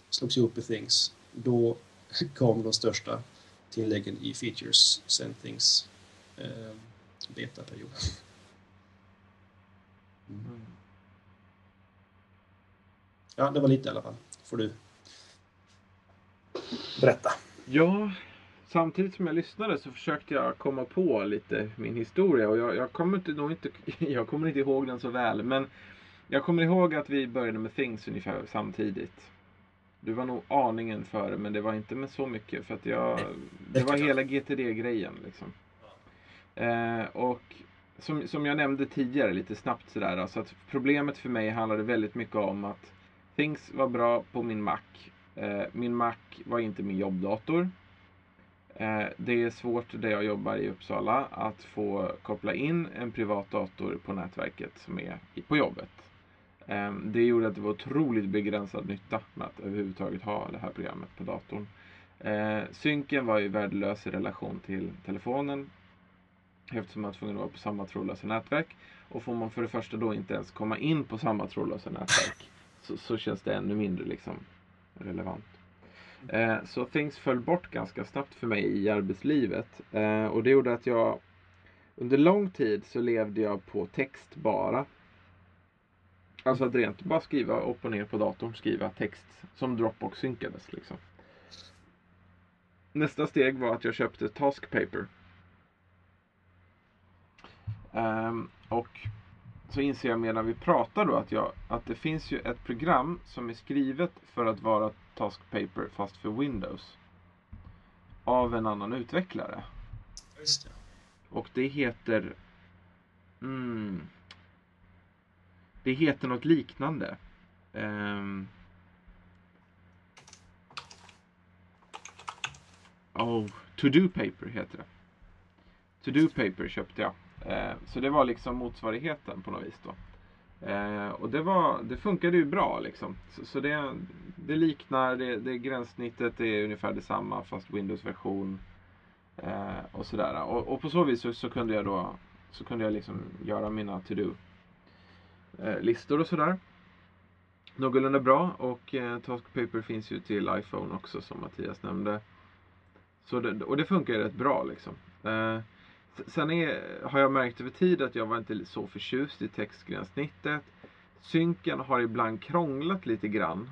slogs ihop med Things, då kom de största tilläggen i features sen Things eh, beta-period. Mm. Ja, det var lite i alla fall. Får du berätta. Ja, samtidigt som jag lyssnade så försökte jag komma på lite min historia och jag, jag kommer inte, nog inte, jag kommer inte ihåg den så väl men jag kommer ihåg att vi började med Things ungefär samtidigt. Du var nog aningen före men det var inte med så mycket för att jag... Det var hela GTD-grejen liksom. Eh, och som, som jag nämnde tidigare lite snabbt sådär. Alltså att problemet för mig handlade väldigt mycket om att Things var bra på min Mac. Eh, min Mac var inte min jobbdator. Eh, det är svårt där jag jobbar i Uppsala att få koppla in en privat dator på nätverket som är på jobbet. Eh, det gjorde att det var otroligt begränsad nytta med att överhuvudtaget ha det här programmet på datorn. Eh, synken var ju värdelös i relation till telefonen eftersom man var tvungen att vara på samma trådlösa nätverk. Och får man för det första då inte ens komma in på samma trådlösa nätverk så, så känns det ännu mindre liksom relevant. Eh, så Things föll bort ganska snabbt för mig i arbetslivet. Eh, och det gjorde att jag under lång tid så levde jag på text bara. Alltså att rent bara skriva upp och ner på datorn, skriva text som Dropbox synkades. Liksom. Nästa steg var att jag köpte Taskpaper. Um, och så inser jag medan vi pratar då att, jag, att det finns ju ett program som är skrivet för att vara Taskpaper fast för Windows. Av en annan utvecklare. Just det. Och det heter... Mm, det heter något liknande. Um, oh, To-Do Paper heter det. To-Do Paper köpte jag. Eh, så det var liksom motsvarigheten på något vis då. Eh, och det, var, det funkade ju bra liksom. Så, så det, det liknar, det, det gränssnittet är ungefär detsamma fast Windows-version. Eh, och sådär. Och, och, på så vis så, så, kunde jag då så kunde jag liksom göra mina to-do listor och sådär. Någorlunda bra och eh, Taskpaper finns ju till iPhone också som Mattias nämnde. Så det, och det funkar ju rätt bra liksom. Eh, sen är, har jag märkt över tid att jag var inte så förtjust i textgränssnittet. Synken har ibland krånglat lite grann.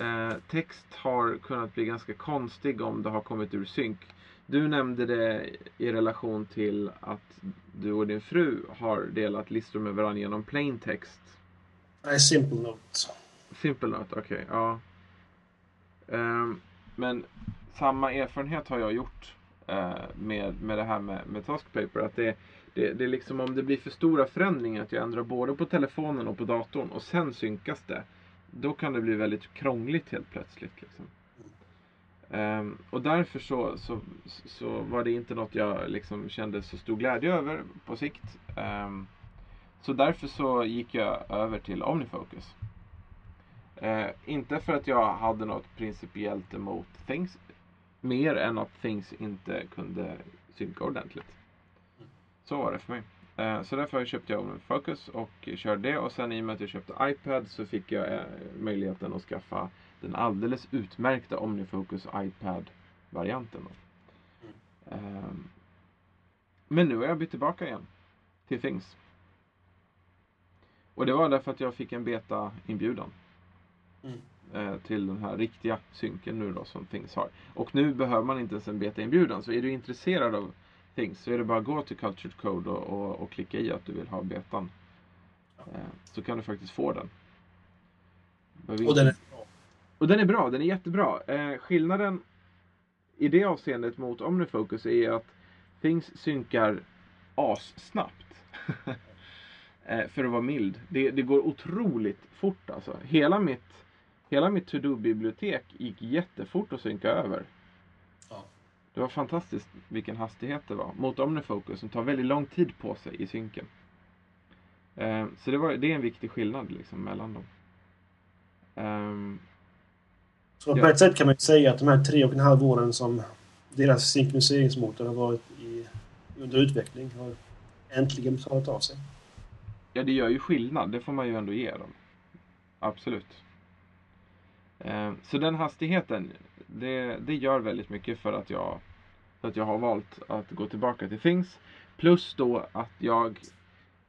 Eh, text har kunnat bli ganska konstig om det har kommit ur synk. Du nämnde det i relation till att du och din fru har delat listor med varandra genom plain text. Nej, Simple Note. Simple Note, okej. Okay, ja. Um, men samma erfarenhet har jag gjort Eh, med, med det här med, med Taskpaper. Att det, det, det är liksom om det blir för stora förändringar, att jag ändrar både på telefonen och på datorn och sen synkas det. Då kan det bli väldigt krångligt helt plötsligt. Liksom. Um, och därför så, så, så var det inte något jag liksom kände så stor glädje över på sikt. Um, så därför så gick jag över till OmniFocus. Uh, inte för att jag hade något principiellt emot Things. Mer än att Things inte kunde synka ordentligt. Så var det för mig. Eh, så därför köpte jag OmniFocus och körde det. Och sen i och med att jag köpte iPad så fick jag eh, möjligheten att skaffa den alldeles utmärkta OmniFocus iPad-varianten. Mm. Men nu har jag bytt tillbaka igen till Things. Och det var därför att jag fick en beta-inbjudan. Mm. Eh, till den här riktiga synken nu då som Things har. Och nu behöver man inte ens en beta-inbjudan. Så är du intresserad av Things så är det bara att gå till Cultured Code och, och, och klicka i att du vill ha betan. Eh, så kan du faktiskt få den. Och den är och den är bra, den är jättebra. Eh, skillnaden i det avseendet mot OmniFocus är att Things synkar assnabbt. för att vara mild. Det, det, går otroligt fort alltså. Hela mitt, hela mitt to-do-bibliotek gick jättefort att synka över. Ja. Det var fantastiskt vilken hastighet det var. Mot OmniFocus som tar väldigt lång tid på sig i synken. Eh, så det, var, det är en viktig skillnad liksom mellan dem. Um, så på ett sätt kan man säga att de här tre och en halv åren som deras synkroniseringsmotor har varit i, under utveckling har äntligen betalat av sig. Ja, det gör ju skillnad. Det får man ju ändå ge dem. Absolut. Eh, så den hastigheten, det, det gör väldigt mycket för att jag för att jag har valt att gå tillbaka till Things. Plus då att jag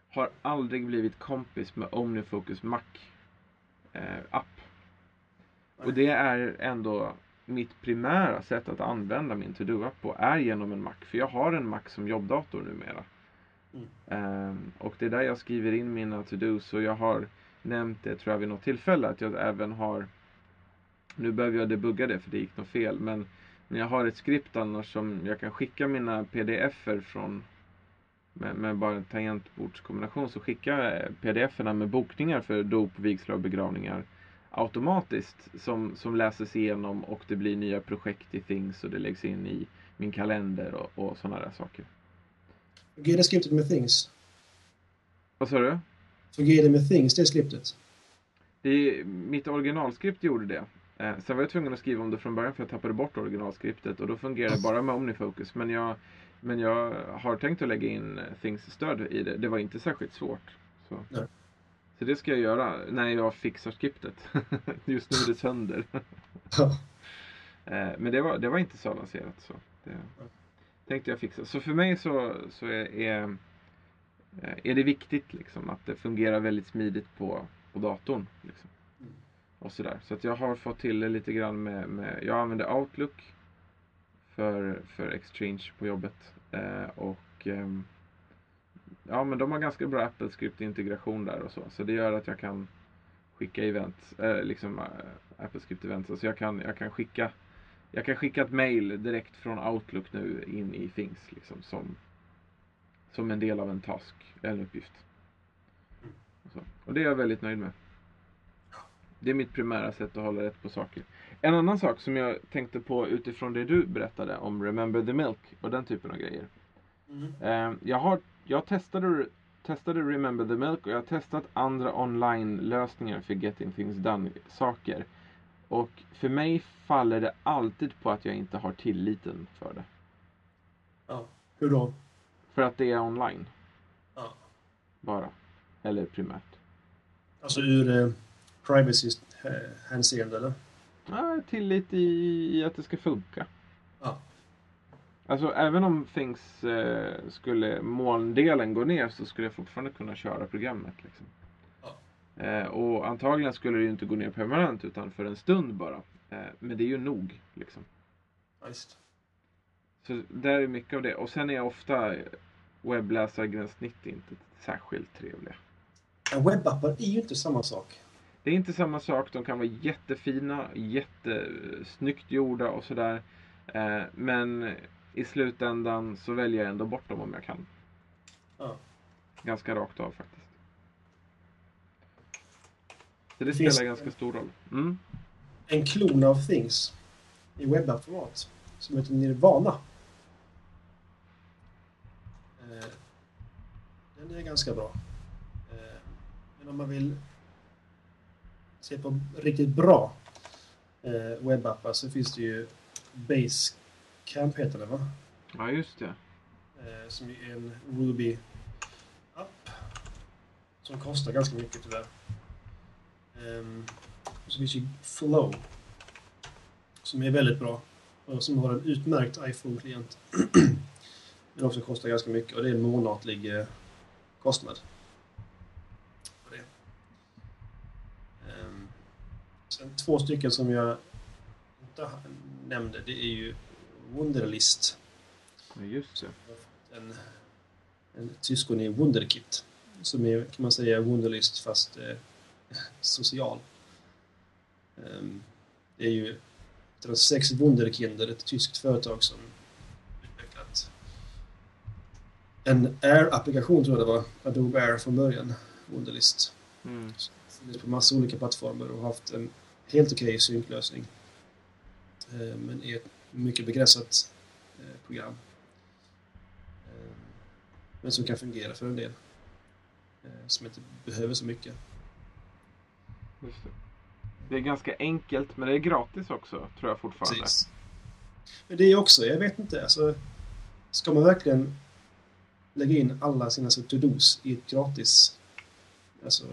har aldrig blivit kompis med OmniFocus Mac eh. Och det är ändå mitt primära sätt att använda min to-do-app på är genom en Mac. För jag har en Mac som jobbdator numera. Mm. Um, och det är där jag skriver in mina to-dos. Och jag har nämnt det tror jag vid något tillfälle att jag även har Nu behöver jag debugga det för det gick något fel. Men jag har ett skript annars som jag kan skicka mina pdf-er från med, med, bara en tangentbordskombination så skickar jag pdf-erna med bokningar för dop, vigslar och begravningar automatiskt som, som läses igenom och det blir nya projekt i Things och det läggs in i min kalender och, och sådana där saker. Fungerar det skriptet med Things? Vad sa du? Fungerar det med Things, det skriptet? Det, mitt originalskript gjorde det. Eh, sen var jag tvungen att skriva om det från början för jag tappade bort originalskriptet och då fungerar det bara med OmniFocus. Men jag, men jag har tänkt att lägga in Things-stöd i det. Det var inte särskilt svårt. Så. Nej. så det ska jag göra när jag fixar skriptet. Just nu är det sönder. Ja. Eh, Men det var, det var inte så avancerat. Så det tänkte jag fixa. Så för mig så, så är, är, eh, är det viktigt liksom, att det fungerar väldigt smidigt på, på datorn. Liksom. Mm. Och sådär. Så att jag har fått till det lite grann med, med jag använder Outlook för, för Exchange på jobbet. Eh, och ehm, ja men de har ganska bra Apple Script integration där och så. Så det gör att jag kan skicka event, eh, liksom eh, Apple Script events. Alltså jag kan, jag kan skicka jag kan skicka ett mail direkt från Outlook nu in i Things liksom som, som en del av en task, en uppgift. Och, så. och det är jag väldigt nöjd med. Det är mitt primära sätt att hålla rätt på saker. En annan sak som jag tänkte på utifrån det du berättade om Remember the Milk och den typen av grejer. Mm. Eh, jag, har, jag testade, testade Remember the Milk och jag har testat andra online-lösningar för Getting Things Done-saker. Och för mig faller det alltid på att jag inte har tilliten för det. Ja. Hur då? För att det är online, Ja. bara. Eller primärt. Alltså ur eh, privacy-hänseende, eller? Ja, tillit i, i att det ska funka. Ja. Alltså även om Things eh, skulle molndelen gå ner så skulle jag fortfarande kunna köra programmet. Liksom. Ja. Eh, och antagligen skulle det ju inte gå ner permanent utan för en stund bara. Eh, men det är ju nog. Liksom. Just. Så där är mycket av det. Och sen är ofta webbläsargränssnitt inte särskilt trevliga. Ja, webbappar är ju inte samma sak. Det är inte samma sak. De kan vara jättefina, jättesnyggt gjorda och sådär. Eh, men i slutändan så väljer jag ändå bort dem om jag kan. Ja. Ganska rakt av faktiskt. Så det Finns- spelar ganska stor roll. Mm. En klon av Things i webbappformat som heter Nirvana. Eh, Den är ganska bra. Eh, Men om man vill se på riktigt bra eh, webbappar så finns det ju Basecamp heter det va? Ja, just det. Eh, Som är en Ruby-app. Som kostar ganska mycket tyvärr. Ehm, och så finns ju Flow. Som är väldigt bra. Och som har en utmärkt iPhone-klient. Men också kostar ganska mycket och det är en månatlig eh, kostnad. För det. Ehm, sen två stycken som jag inte nämnde, det är ju Wunderlist Ja, just det. en, en syskon i Wunderkit. Som är, kan man säga, Wunderlist fast eh, social. Ehm, det är ju sex Wunderkinder, ett tyskt företag som utvecklat en Air-applikation tror jag det var. Adobe Air från början. Wunderlist. Mm. Funnits på massa olika plattformar och haft en helt okej synklösning. Eh, Men är ett mycket begränsat eh, program. Eh, Men som kan fungera för en del. Som inte behöver så mycket. Just det. det är ganska enkelt, men det är gratis också, tror jag fortfarande. Precis. Men det är också, jag vet inte, alltså, ska man verkligen lägga in alla sina to-dos i ett gratis alltså,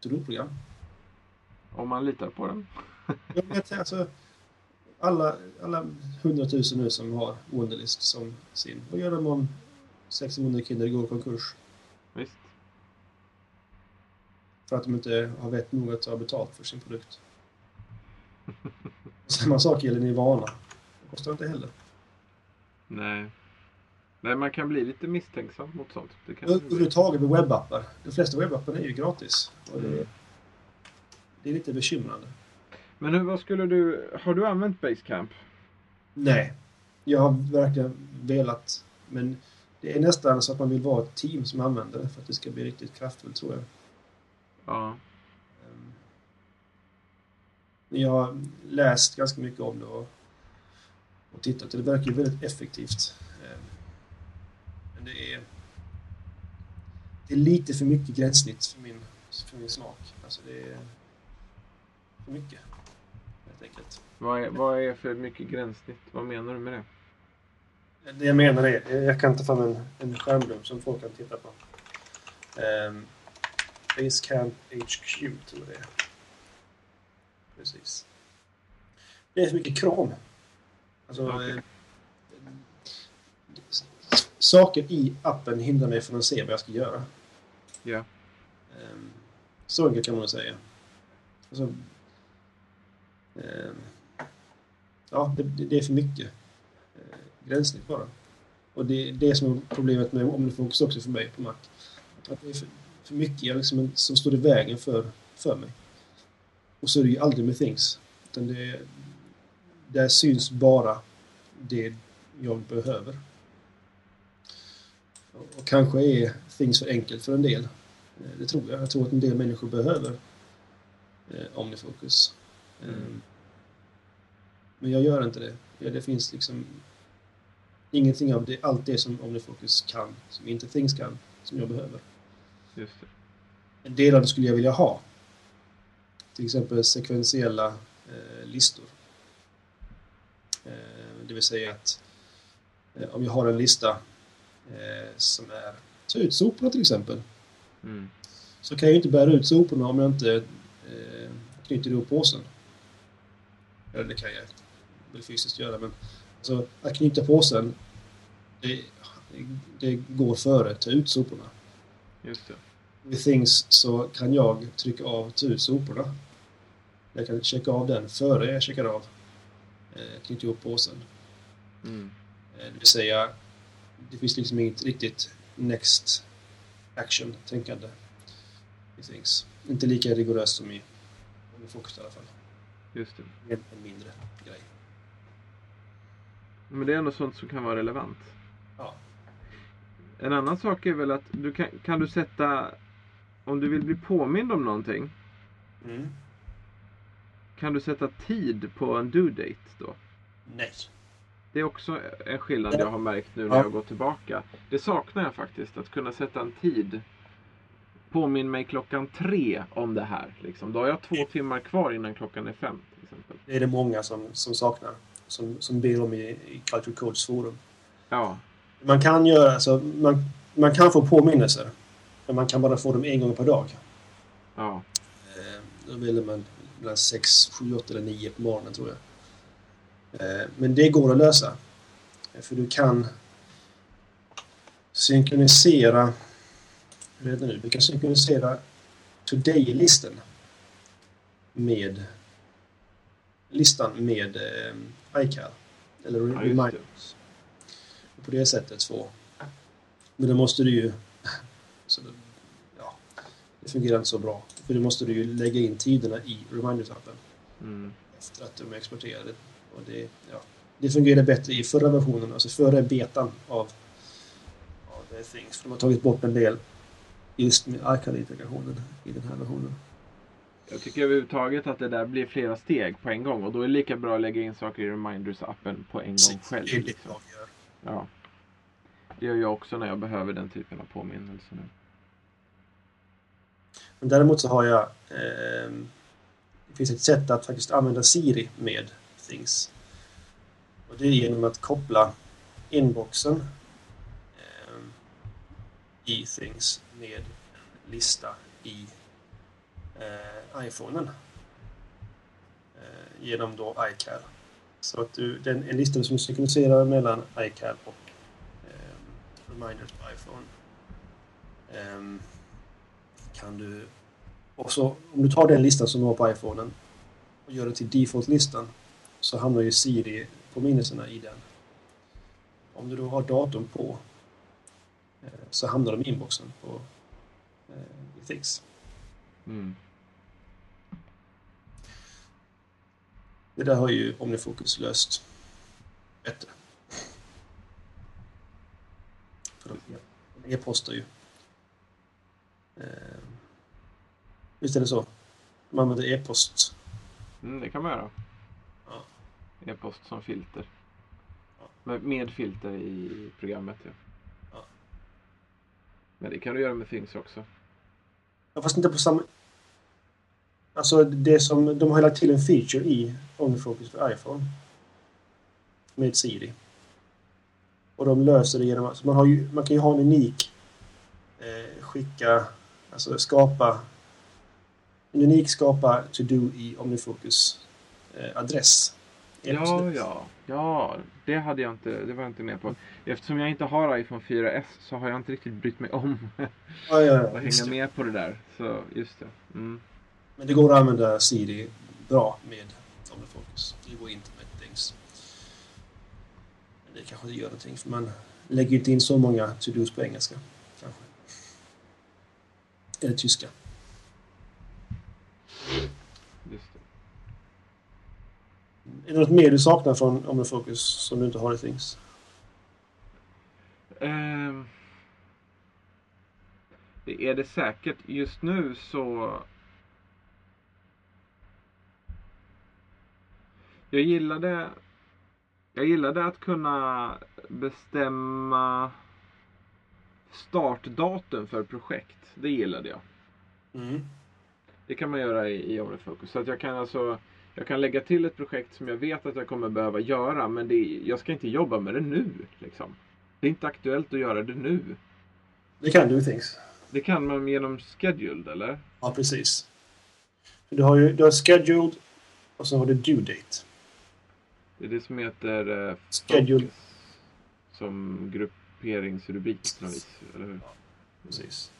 to-do-program? Om man litar på den. Jag alltså, alla, alla hundratusen nu som har Wunderlist som sin. Vad gör de om sex Wunderkinder går i konkurs? Visst. För att de inte har vett nog att ta betalt för sin produkt. Samma sak gäller Nirvana. Det kostar inte heller. Nej. Nej, man kan bli lite misstänksam mot sånt. Överhuvudtaget med webbappar. De flesta webbappar är ju gratis. Och det, Mm. Det är lite bekymrande. Men hur, vad skulle du... Har du använt Basecamp? Nej. Jag har verkligen velat. Men det är nästan så att man vill vara ett team som använder det för att det ska bli riktigt kraftfullt tror jag. Ja. Ehm, Jag har läst ganska mycket om det och, och tittat. Det verkar ju väldigt effektivt. Ehm, Men det är, det är lite för mycket gränssnitt för min, för min smak. Alltså det är för mycket. Helt enkelt. Vad är, vad är för mycket gränssnitt? Vad menar du med det? Det jag menar är, jag kan ta fram en, en skärmdump som folk kan titta på. Um, Basecamp HQ tror jag det är. Precis. Det är för mycket kram. Alltså, Okej. eh, saker i appen hindrar mig från att se vad jag ska göra. Ja. Ehm, Så enkelt kan man säga. Alltså, Eh, ja, det, det är för mycket eh, gränssnitt bara. Och det är det som är problemet med OmniFocus också för mig på Mac. Att det är för, för mycket liksom, som står i vägen för, för mig. Och så är det ju aldrig med Things. Utan det, där syns bara det jag behöver. Och, och kanske är Things för enkelt för en del. Eh, det tror jag. Jag tror att en del människor behöver eh, OmniFocus. Mm. Men jag gör inte det. Det finns liksom ingenting av det, allt det som OmniFocus kan, som inte Things kan, som jag behöver. Just det. En del av det skulle jag vilja ha. Till exempel sekventiella eh, listor. Eh, det vill säga att eh, om jag har en lista eh, som är ta ut soporna till exempel. Mm. Så kan jag ju inte bära ut soporna om jag inte eh, knyter ihop påsen. Eller det kan jag väl fysiskt göra men alltså, att knyta påsen det, det går före ta ut soporna. Just det. With Things så kan jag trycka av ta ut soporna. Jag kan checka av den före jag checkar av eh, knyta ihop påsen. Mm. Eh, det vill säga, det finns liksom inget riktigt next action-tänkande i Things. Inte lika rigoröst som i i Focus i alla fall. Just det. En mindre grej. Men det är ändå sånt som kan vara relevant. Ja. En annan sak är väl att du kan, kan du sätta, om du vill bli påmind om någonting, Mm. kan du sätta tid på en due date då? Nej. Det är också en skillnad Ja. jag har märkt nu när Ja. jag går tillbaka. Det saknar jag faktiskt, att kunna sätta en tid. Påminn mig klockan tre om det här. Liksom. Då har jag två timmar kvar innan klockan är fem. Till exempel. Det är det många som, som saknar. Som, som ber om i, i Culture Codes forum. Ja, Man kan göra alltså, man, man kan få påminnelser. Men man kan bara få dem en gång per dag. ja, Eh, då väljer man mellan 6, 7, 8 eller 9 på morgonen tror jag. Eh, men det går att lösa. Eh, För du kan synkronisera hur heter det nu? Du kan synkronisera Today-listan med listan med eh, iCal. Eller Ja. Reminders. Och på det sättet få. Men då måste du ju... Så det, ja, det fungerar inte så bra. För då måste du ju lägga in tiderna i Reminders-appen mm, efter att de är exporterade. Och det, ja, det fungerade bättre i förra versionen, alltså före betan av, av The Things. För de har tagit bort en del just med iCal-integrationen i den här versionen. Jag tycker överhuvudtaget att det där blir flera steg på en gång. Och då är det lika bra att lägga in saker i Reminders-appen på en gång själv. Det är Liksom. Ja. Det gör jag också när jag behöver den typen av påminnelser nu. Men däremot så har jag... ehm, det finns ett sätt att faktiskt använda Siri med Things. Och det är genom att koppla inboxen ehm, i Things med en lista i eh, iPhonen. Eh, genom då iCal. Så att du, den, en lista som synkroniserar mellan iCal och eh, Reminders på iPhone. Eh, kan du och så om du tar den listan som du har på iPhonen och gör den till default-listan så hamnar ju Siri påminnelserna i den. Om du då har datorn på så hamnar de i inboxen på eh, i Things. Mm. Det där har ju OmniFocus löst bättre. För de, de e-postar ju. Eh, visst är det så? De använder e-post. Mm, det kan man göra. Ja. E-post som filter. Ja. Med, med filter i programmet. Ja. Men det kan du göra med Things också. Ja, fast inte på samma... Alltså det som, de har lagt till en feature i OmniFocus för iPhone. Med Siri. Och de löser det genom att man, har ju, man kan ju ha en unik eh, skicka, alltså skapa en unik skapa to-do i OmniFocus eh, adress. Ja, ja, ja. Det hade jag inte, det var jag inte med på. Eftersom jag inte har iPhone 4S så har jag inte riktigt brytt mig om Ja, ja, ja, att hänga med på det där. Så just det. Mm. Men det går att använda Siri bra med OmniFocus. Det går inte med Things. Men det kanske inte gör någonting för man lägger inte in så många to-dos på engelska. Kanske. Eller tyska. Är det något mer du saknar från OmniFocus som du inte har i Things? Ehm, det är det säkert. Just nu så... Jag gillade... Jag gillade att kunna bestämma startdatum för projekt. Det gillade jag. Mm. Det kan man göra i, i OmniFocus. Så att jag kan alltså... Jag kan lägga till ett projekt som jag vet att jag kommer behöva göra men det, jag ska inte jobba med det nu. Liksom. Det är inte aktuellt att göra det nu. Det kan du Things. Det kan man genom scheduled eller? Ja, precis. Du har ju du har scheduled och sen har du due date. Det är det som heter eh, Schedule. focus. Som grupperingsrubrik på något vis. Eller hur? Precis.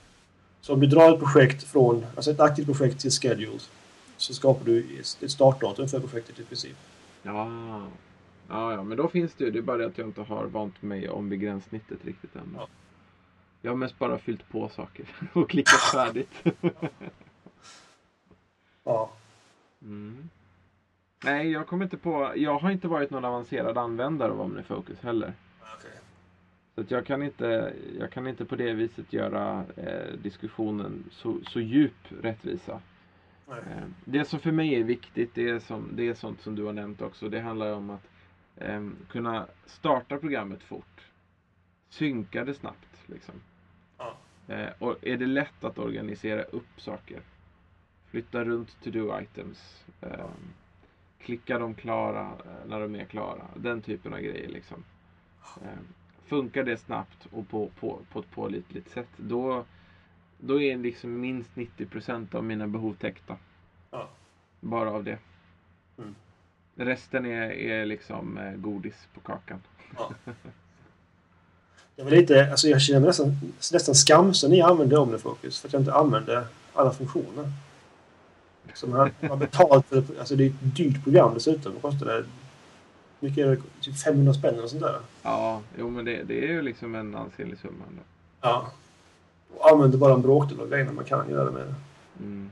Så om du drar ett projekt från, alltså ett aktivt projekt till scheduled så skapar du ett startdatum för projektet i princip. Ja. ja, ja, men då finns det ju. Det är bara det att jag inte har vant mig om vid gränssnittet riktigt än. Ja. Jag har mest bara fyllt på saker och klickat färdigt. Ja. Mm. Nej, jag kommer inte på. Jag har inte varit någon avancerad användare av OmniFocus heller. Okej. Så att jag, kan inte, jag kan inte på det viset göra eh, diskussionen så, så djup rättvisa. Eh, det som för mig är viktigt, det är, som, det är sånt som du har nämnt också. Det handlar om att eh, kunna starta programmet fort. Synka det snabbt. Liksom. Ja. Eh, och är det lätt att organisera upp saker? Flytta runt to-do items. Eh, klicka dem klara eh, när de är klara. Den typen av grejer. Liksom. Eh, funkar det snabbt och på, på, på ett pålitligt sätt, då, då är liksom minst 90% av mina behov täckta. Ja. Bara av det. Mm. Resten är, är liksom eh, godis på kakan. Ja. Jag, var lite, alltså jag känner mig nästan, nästan skamsen när jag använde OmniFocus för att jag inte använde alla funktioner. Så man har- betalt för det. Alltså det är ett dyrt program dessutom. Det kostade mycket är det? Typ 500 spänn eller sånt där. Ja, jo men det, det är ju liksom en ansenlig summa ändå. Ja. Och använder bara en bråkdel av grejerna man kan göra med det. Mm.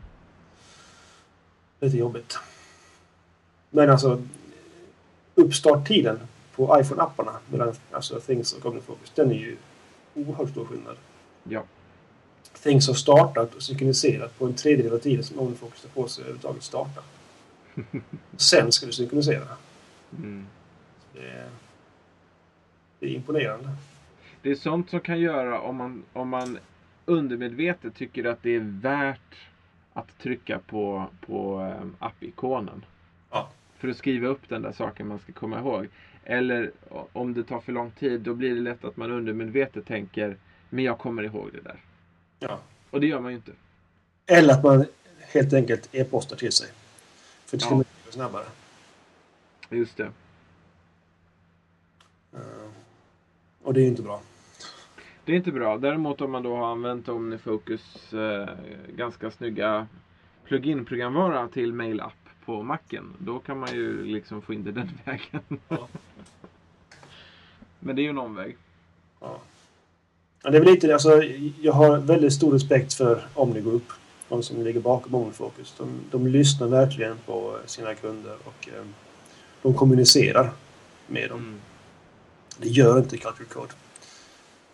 Lite jobbigt. Men alltså uppstarttiden på iPhone-apparna mellan alltså Things och OmniFocus, den är ju oerhört stor skillnad. Ja. Things har startat och synkroniserat på en tredjedel av tiden som OmniFocus tar på sig överhuvudtaget starta. Sen ska du synkronisera. Mm. Det är, det är imponerande. Det är sånt som kan göra om man, om man undermedvetet tycker att det är värt att trycka på, på um, app-ikonen. Ja. För att skriva upp den där saken man ska komma ihåg. Eller om det tar för lång tid, då blir det lätt att man undermedvetet tänker men jag kommer ihåg det där. Ja. Och det gör man ju inte. Eller att man helt enkelt e-postar till sig. För det ska Ja. man göra snabbare. Just det. Eh, och det är ju inte bra. Det är inte bra. Däremot om man då har använt OmniFocus eh, ganska snygga plugin-programvara till mail-app på macken. Då kan man ju liksom få in det den vägen. Ja. Men det är ju en omväg. Ja. Ja, det är väl lite, alltså, jag har väldigt stor respekt för Omnigroup. De som ligger bakom OmniFocus. De, de lyssnar verkligen på sina kunder och eh, de kommunicerar med dem. Mm. Det gör inte Culture Code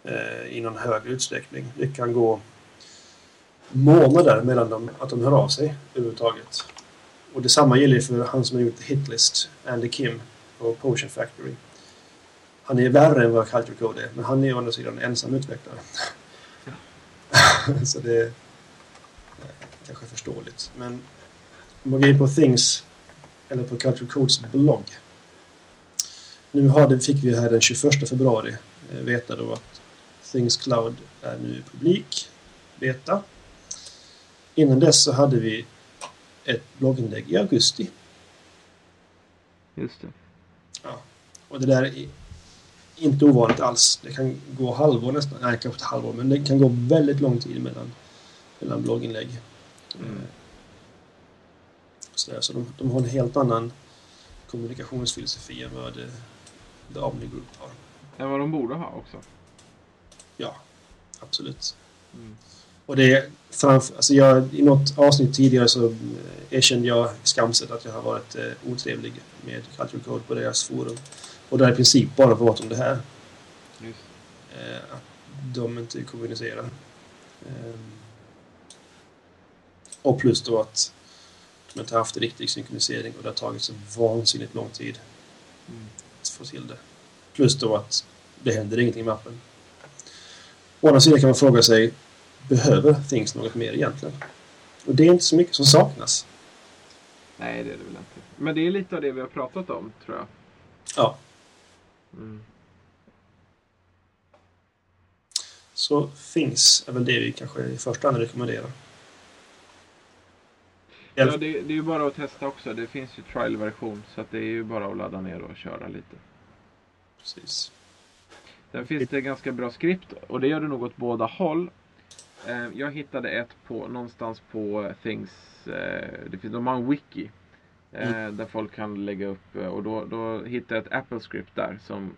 eh, i någon hög utsträckning. Det kan gå månader mellan dem att de hör av sig överhuvudtaget. Och detsamma gäller för han som har gjort Hitlist, Andy Kim på Potion Factory. Han är värre än vad Culture Code är, men han är å andra sidan ensam utvecklare. Så det är eh, kanske förståeligt. Men Om man går in på Things eller på Culture Codes blogg. Nu har det, fick vi här den 21 februari eh, veta då att Things Cloud är nu publik, beta. Innan dess så hade vi ett blogginlägg i augusti. Just det. Och det där är inte ovanligt alls. Det kan gå halvår nästan. Nej, kanske inte halvår, men det kan gå väldigt lång tid mellan, mellan blogginlägg. Mm. Så, där, så de, de har en helt annan kommunikationsfilosofi än vad The Omni Group har. Än vad de borde ha också. Ja, absolut. Mm. Och det framför, alltså jag, I något avsnitt tidigare så eh, erkände jag skamset att jag har varit eh, otrevlig med Culture Code på deras forum. Och har i princip bara varit om det här. Eh, att de inte kommunicerar. Eh, och plus då att de inte haft riktig synkronisering och det har tagit så vansinnigt lång tid Mm. att få till det. Plus då att det händer ingenting med appen. Å andra sidan kan man fråga sig, behöver Things något mer egentligen? Och det är inte så mycket som saknas. Nej, det är det väl inte. Men det är lite av det vi har pratat om, tror jag. Ja, Mm. så Things är väl det vi kanske i första hand rekommenderar. Ja, det, det är ju bara att testa också. Det finns ju trial-version. Så att det är ju bara att ladda ner och köra lite. Precis. Sen finns det ganska bra skript och det gör det nog åt båda håll. Eh, Jag hittade ett på någonstans på eh, Things. eh, Det finns, de har en wiki. eh, Där folk kan lägga upp och då, då hittade jag ett Apple-script där som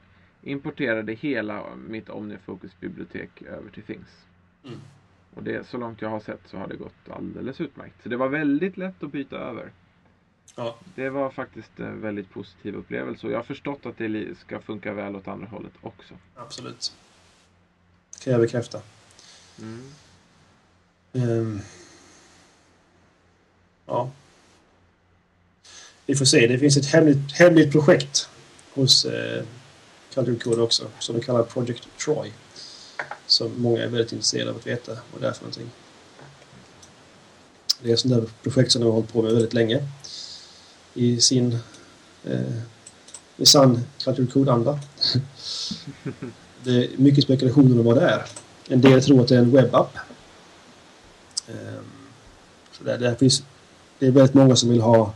importerade hela mitt OmniFocus-bibliotek över till Things. Mm. Och det, så långt jag har sett så har det gått alldeles utmärkt. Så det var väldigt lätt att byta över. Ja, Det var faktiskt en väldigt positiv upplevelse och jag har förstått att det ska funka väl åt andra hållet också. absolut. Kan jag bekräfta. Mm. Ehm. ja. Vi får se. Det finns ett hemligt, hemligt projekt hos eh, Culture Code också som de kallar Project Troy. Som många är väldigt intresserade av att veta vad det är för någonting. Det är ett sånt där projekt som de har hållit på med väldigt länge. I sin eh, i sann Code-anda. det är mycket spekulationer om vad det är. En del tror att det är en webbapp. Ehm, Så det, det, finns, det är väldigt många som vill ha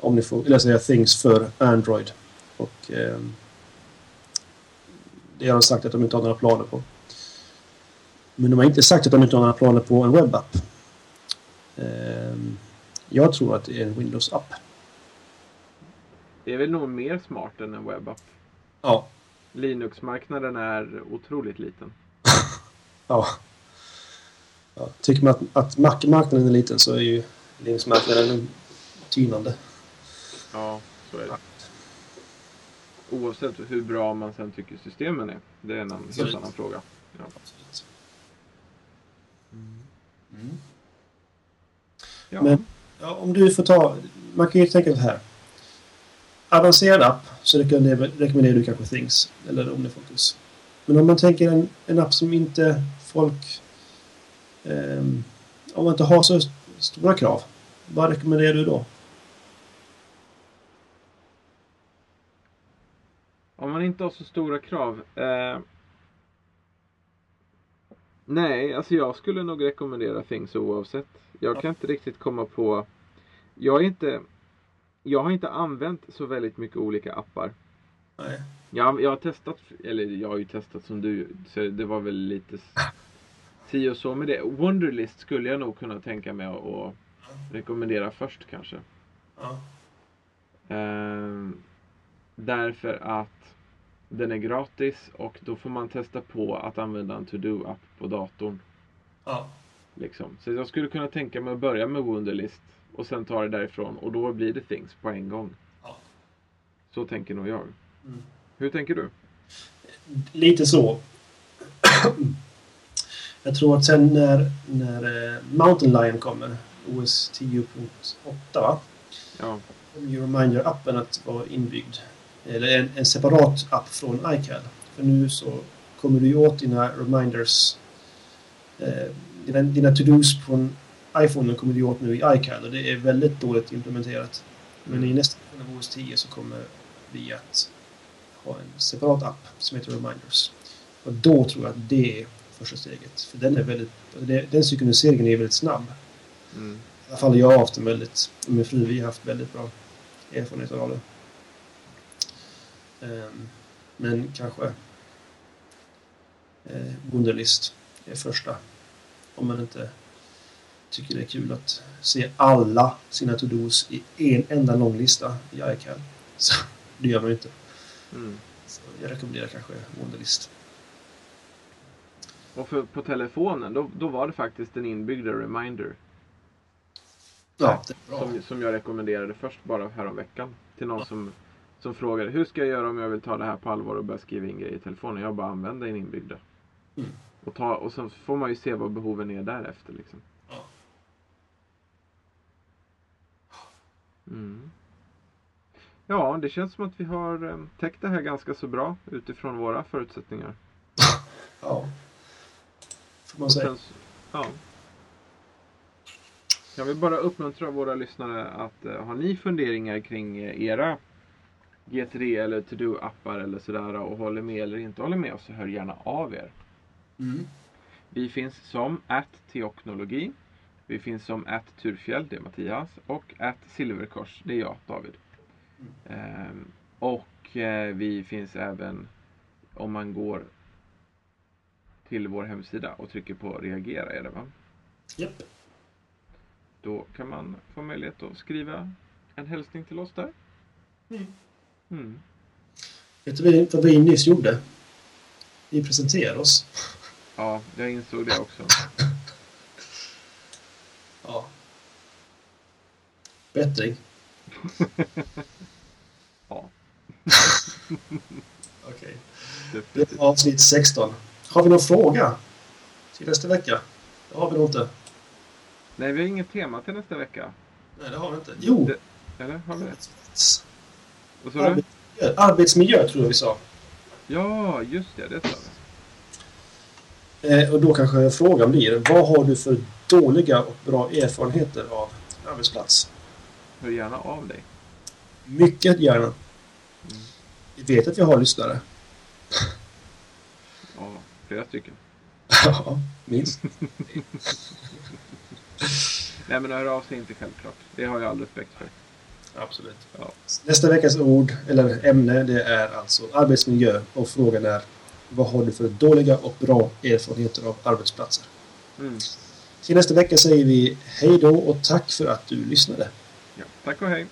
Omnifo, eller säga Things för Android. Och ehm, det har de sagt att de inte har några planer på. Men de har inte sagt att de inte har några planer på en webbapp. Ehm, Jag tror att det är en Windows-app. Det är väl nog mer smart än en webbapp. Ja. Linux-marknaden är otroligt liten. Ja. ja. Tycker man att, att Mac-marknaden är liten så är ju Linux-marknaden tynande. Ja, så är det. Oavsett hur bra man sen tycker systemen är. Det är en helt Absolut. annan fråga. Ja. Absolut. Ja. Men- Ja, om du får ta... Man kan ju tänka så här. Avancerad app så rekommenderar, du kanske Things eller OmniFocus. Men om man tänker en, en app som inte folk... ehm, om man inte har så stora krav. Vad rekommenderar du då? Om man inte har så stora krav. Eh... Nej, alltså jag skulle nog rekommendera Things oavsett. Jag kan inte riktigt komma på... Jag är inte... Jag har inte använt så väldigt mycket olika appar. Nej. Jag, jag har testat, eller jag har ju testat som du, så det var väl lite si och så med det. Wonderlist skulle jag nog kunna tänka mig att rekommendera först kanske. Ja. Ehm, därför att den är gratis och då får man testa på att använda en to-do-app på datorn. Ja. Liksom. Så jag skulle kunna tänka mig att börja med Wunderlist och sen ta det därifrån och då blir det Things på en gång. Ja. Så tänker nog jag. Mm. Hur tänker du? Lite så. Jag tror att sen när, när eh, Mountain Lion kommer, OS 10.8 va? Ja, kommer ju Reminder-appen att vara inbyggd. Eller en, en separat app från iCal. För nu så kommer du ju åt dina reminders, eh, dina, dina to-dos från iPhone kommer det åt nu i iCal och det är väldigt dåligt implementerat. Men i nästa version av OS 10 så kommer vi att ha en separat app som heter Reminders. Och då tror jag att det är första steget. För den är väldigt... det- Den synkroniseringen är väldigt snabb. Mm. I alla fall jag har haft en väldigt... och Min fru vi har haft väldigt bra erfarenhet av det. Ehm, men kanske eh, Wunderlist är första. Om man inte tycker det är kul att se alla sina to-dos i en enda lång lista i iCal. Så det gör man ju inte. Mm. Så jag rekommenderar kanske Wunderlist. Och för, på telefonen, då, då var det faktiskt en inbyggd reminder. Ja. Som, som jag rekommenderade först bara häromveckan. Till någon som, som frågade hur ska jag göra om jag vill ta det här på allvar och börja skriva in grejer i telefonen. Jag bara använder en inbyggda. Mm. Och, ta, och sen får man ju se vad behoven är därefter. Liksom. Mm. Ja, det känns som att vi har eh, täckt det här ganska så bra utifrån våra förutsättningar. Ja. Får man säga. ja. Jag vill bara uppmuntra våra lyssnare att eh, har ni funderingar kring eh, era G3 eller To-Do-appar eller sådär och håller med eller inte håller med oss så hör gärna av er. Mm. Vi finns som att teoknologi. Vi finns som att Turfjäll, det är Mattias. Och att Silverkors, det är jag, David. Ehm, och eh, vi finns även om man går till vår hemsida och trycker på reagera är det va? Japp. Då kan man få möjlighet att skriva en hälsning till oss där. Mm. Mm. Vet du vad vi nyss gjorde? Vi presenterade oss. Ja, jag insåg det också. Ja. Bättring. Ja. Okej. Definitivt. Det var avsnitt 16. Har vi någon fråga till nästa vecka? Det har vi nog inte. Nej, vi har inget tema till nästa vecka. Nej, det har vi inte. Jo! Det- Eller har vi det? Vad sa du? Arbetsmiljö, arbetsmiljö tror jag vi sa. Ja, just det. Det sa vi. Eh, och då kanske frågan blir, vad har du för dåliga och bra erfarenheter av arbetsplats? Hör gärna av dig. Mycket gärna. Mm. Vi vet att vi har lyssnare. Ja, flera stycken. Ja, minst. Nej, men hör av sig inte självklart. Det har jag all respekt för. Absolut. Ja. Nästa veckas ord, eller ämne, det är alltså arbetsmiljö. Och frågan är, vad har du för dåliga och bra erfarenheter av arbetsplatser? Mm. Till nästa vecka säger vi hej då och tack för att du lyssnade. Tack och hej.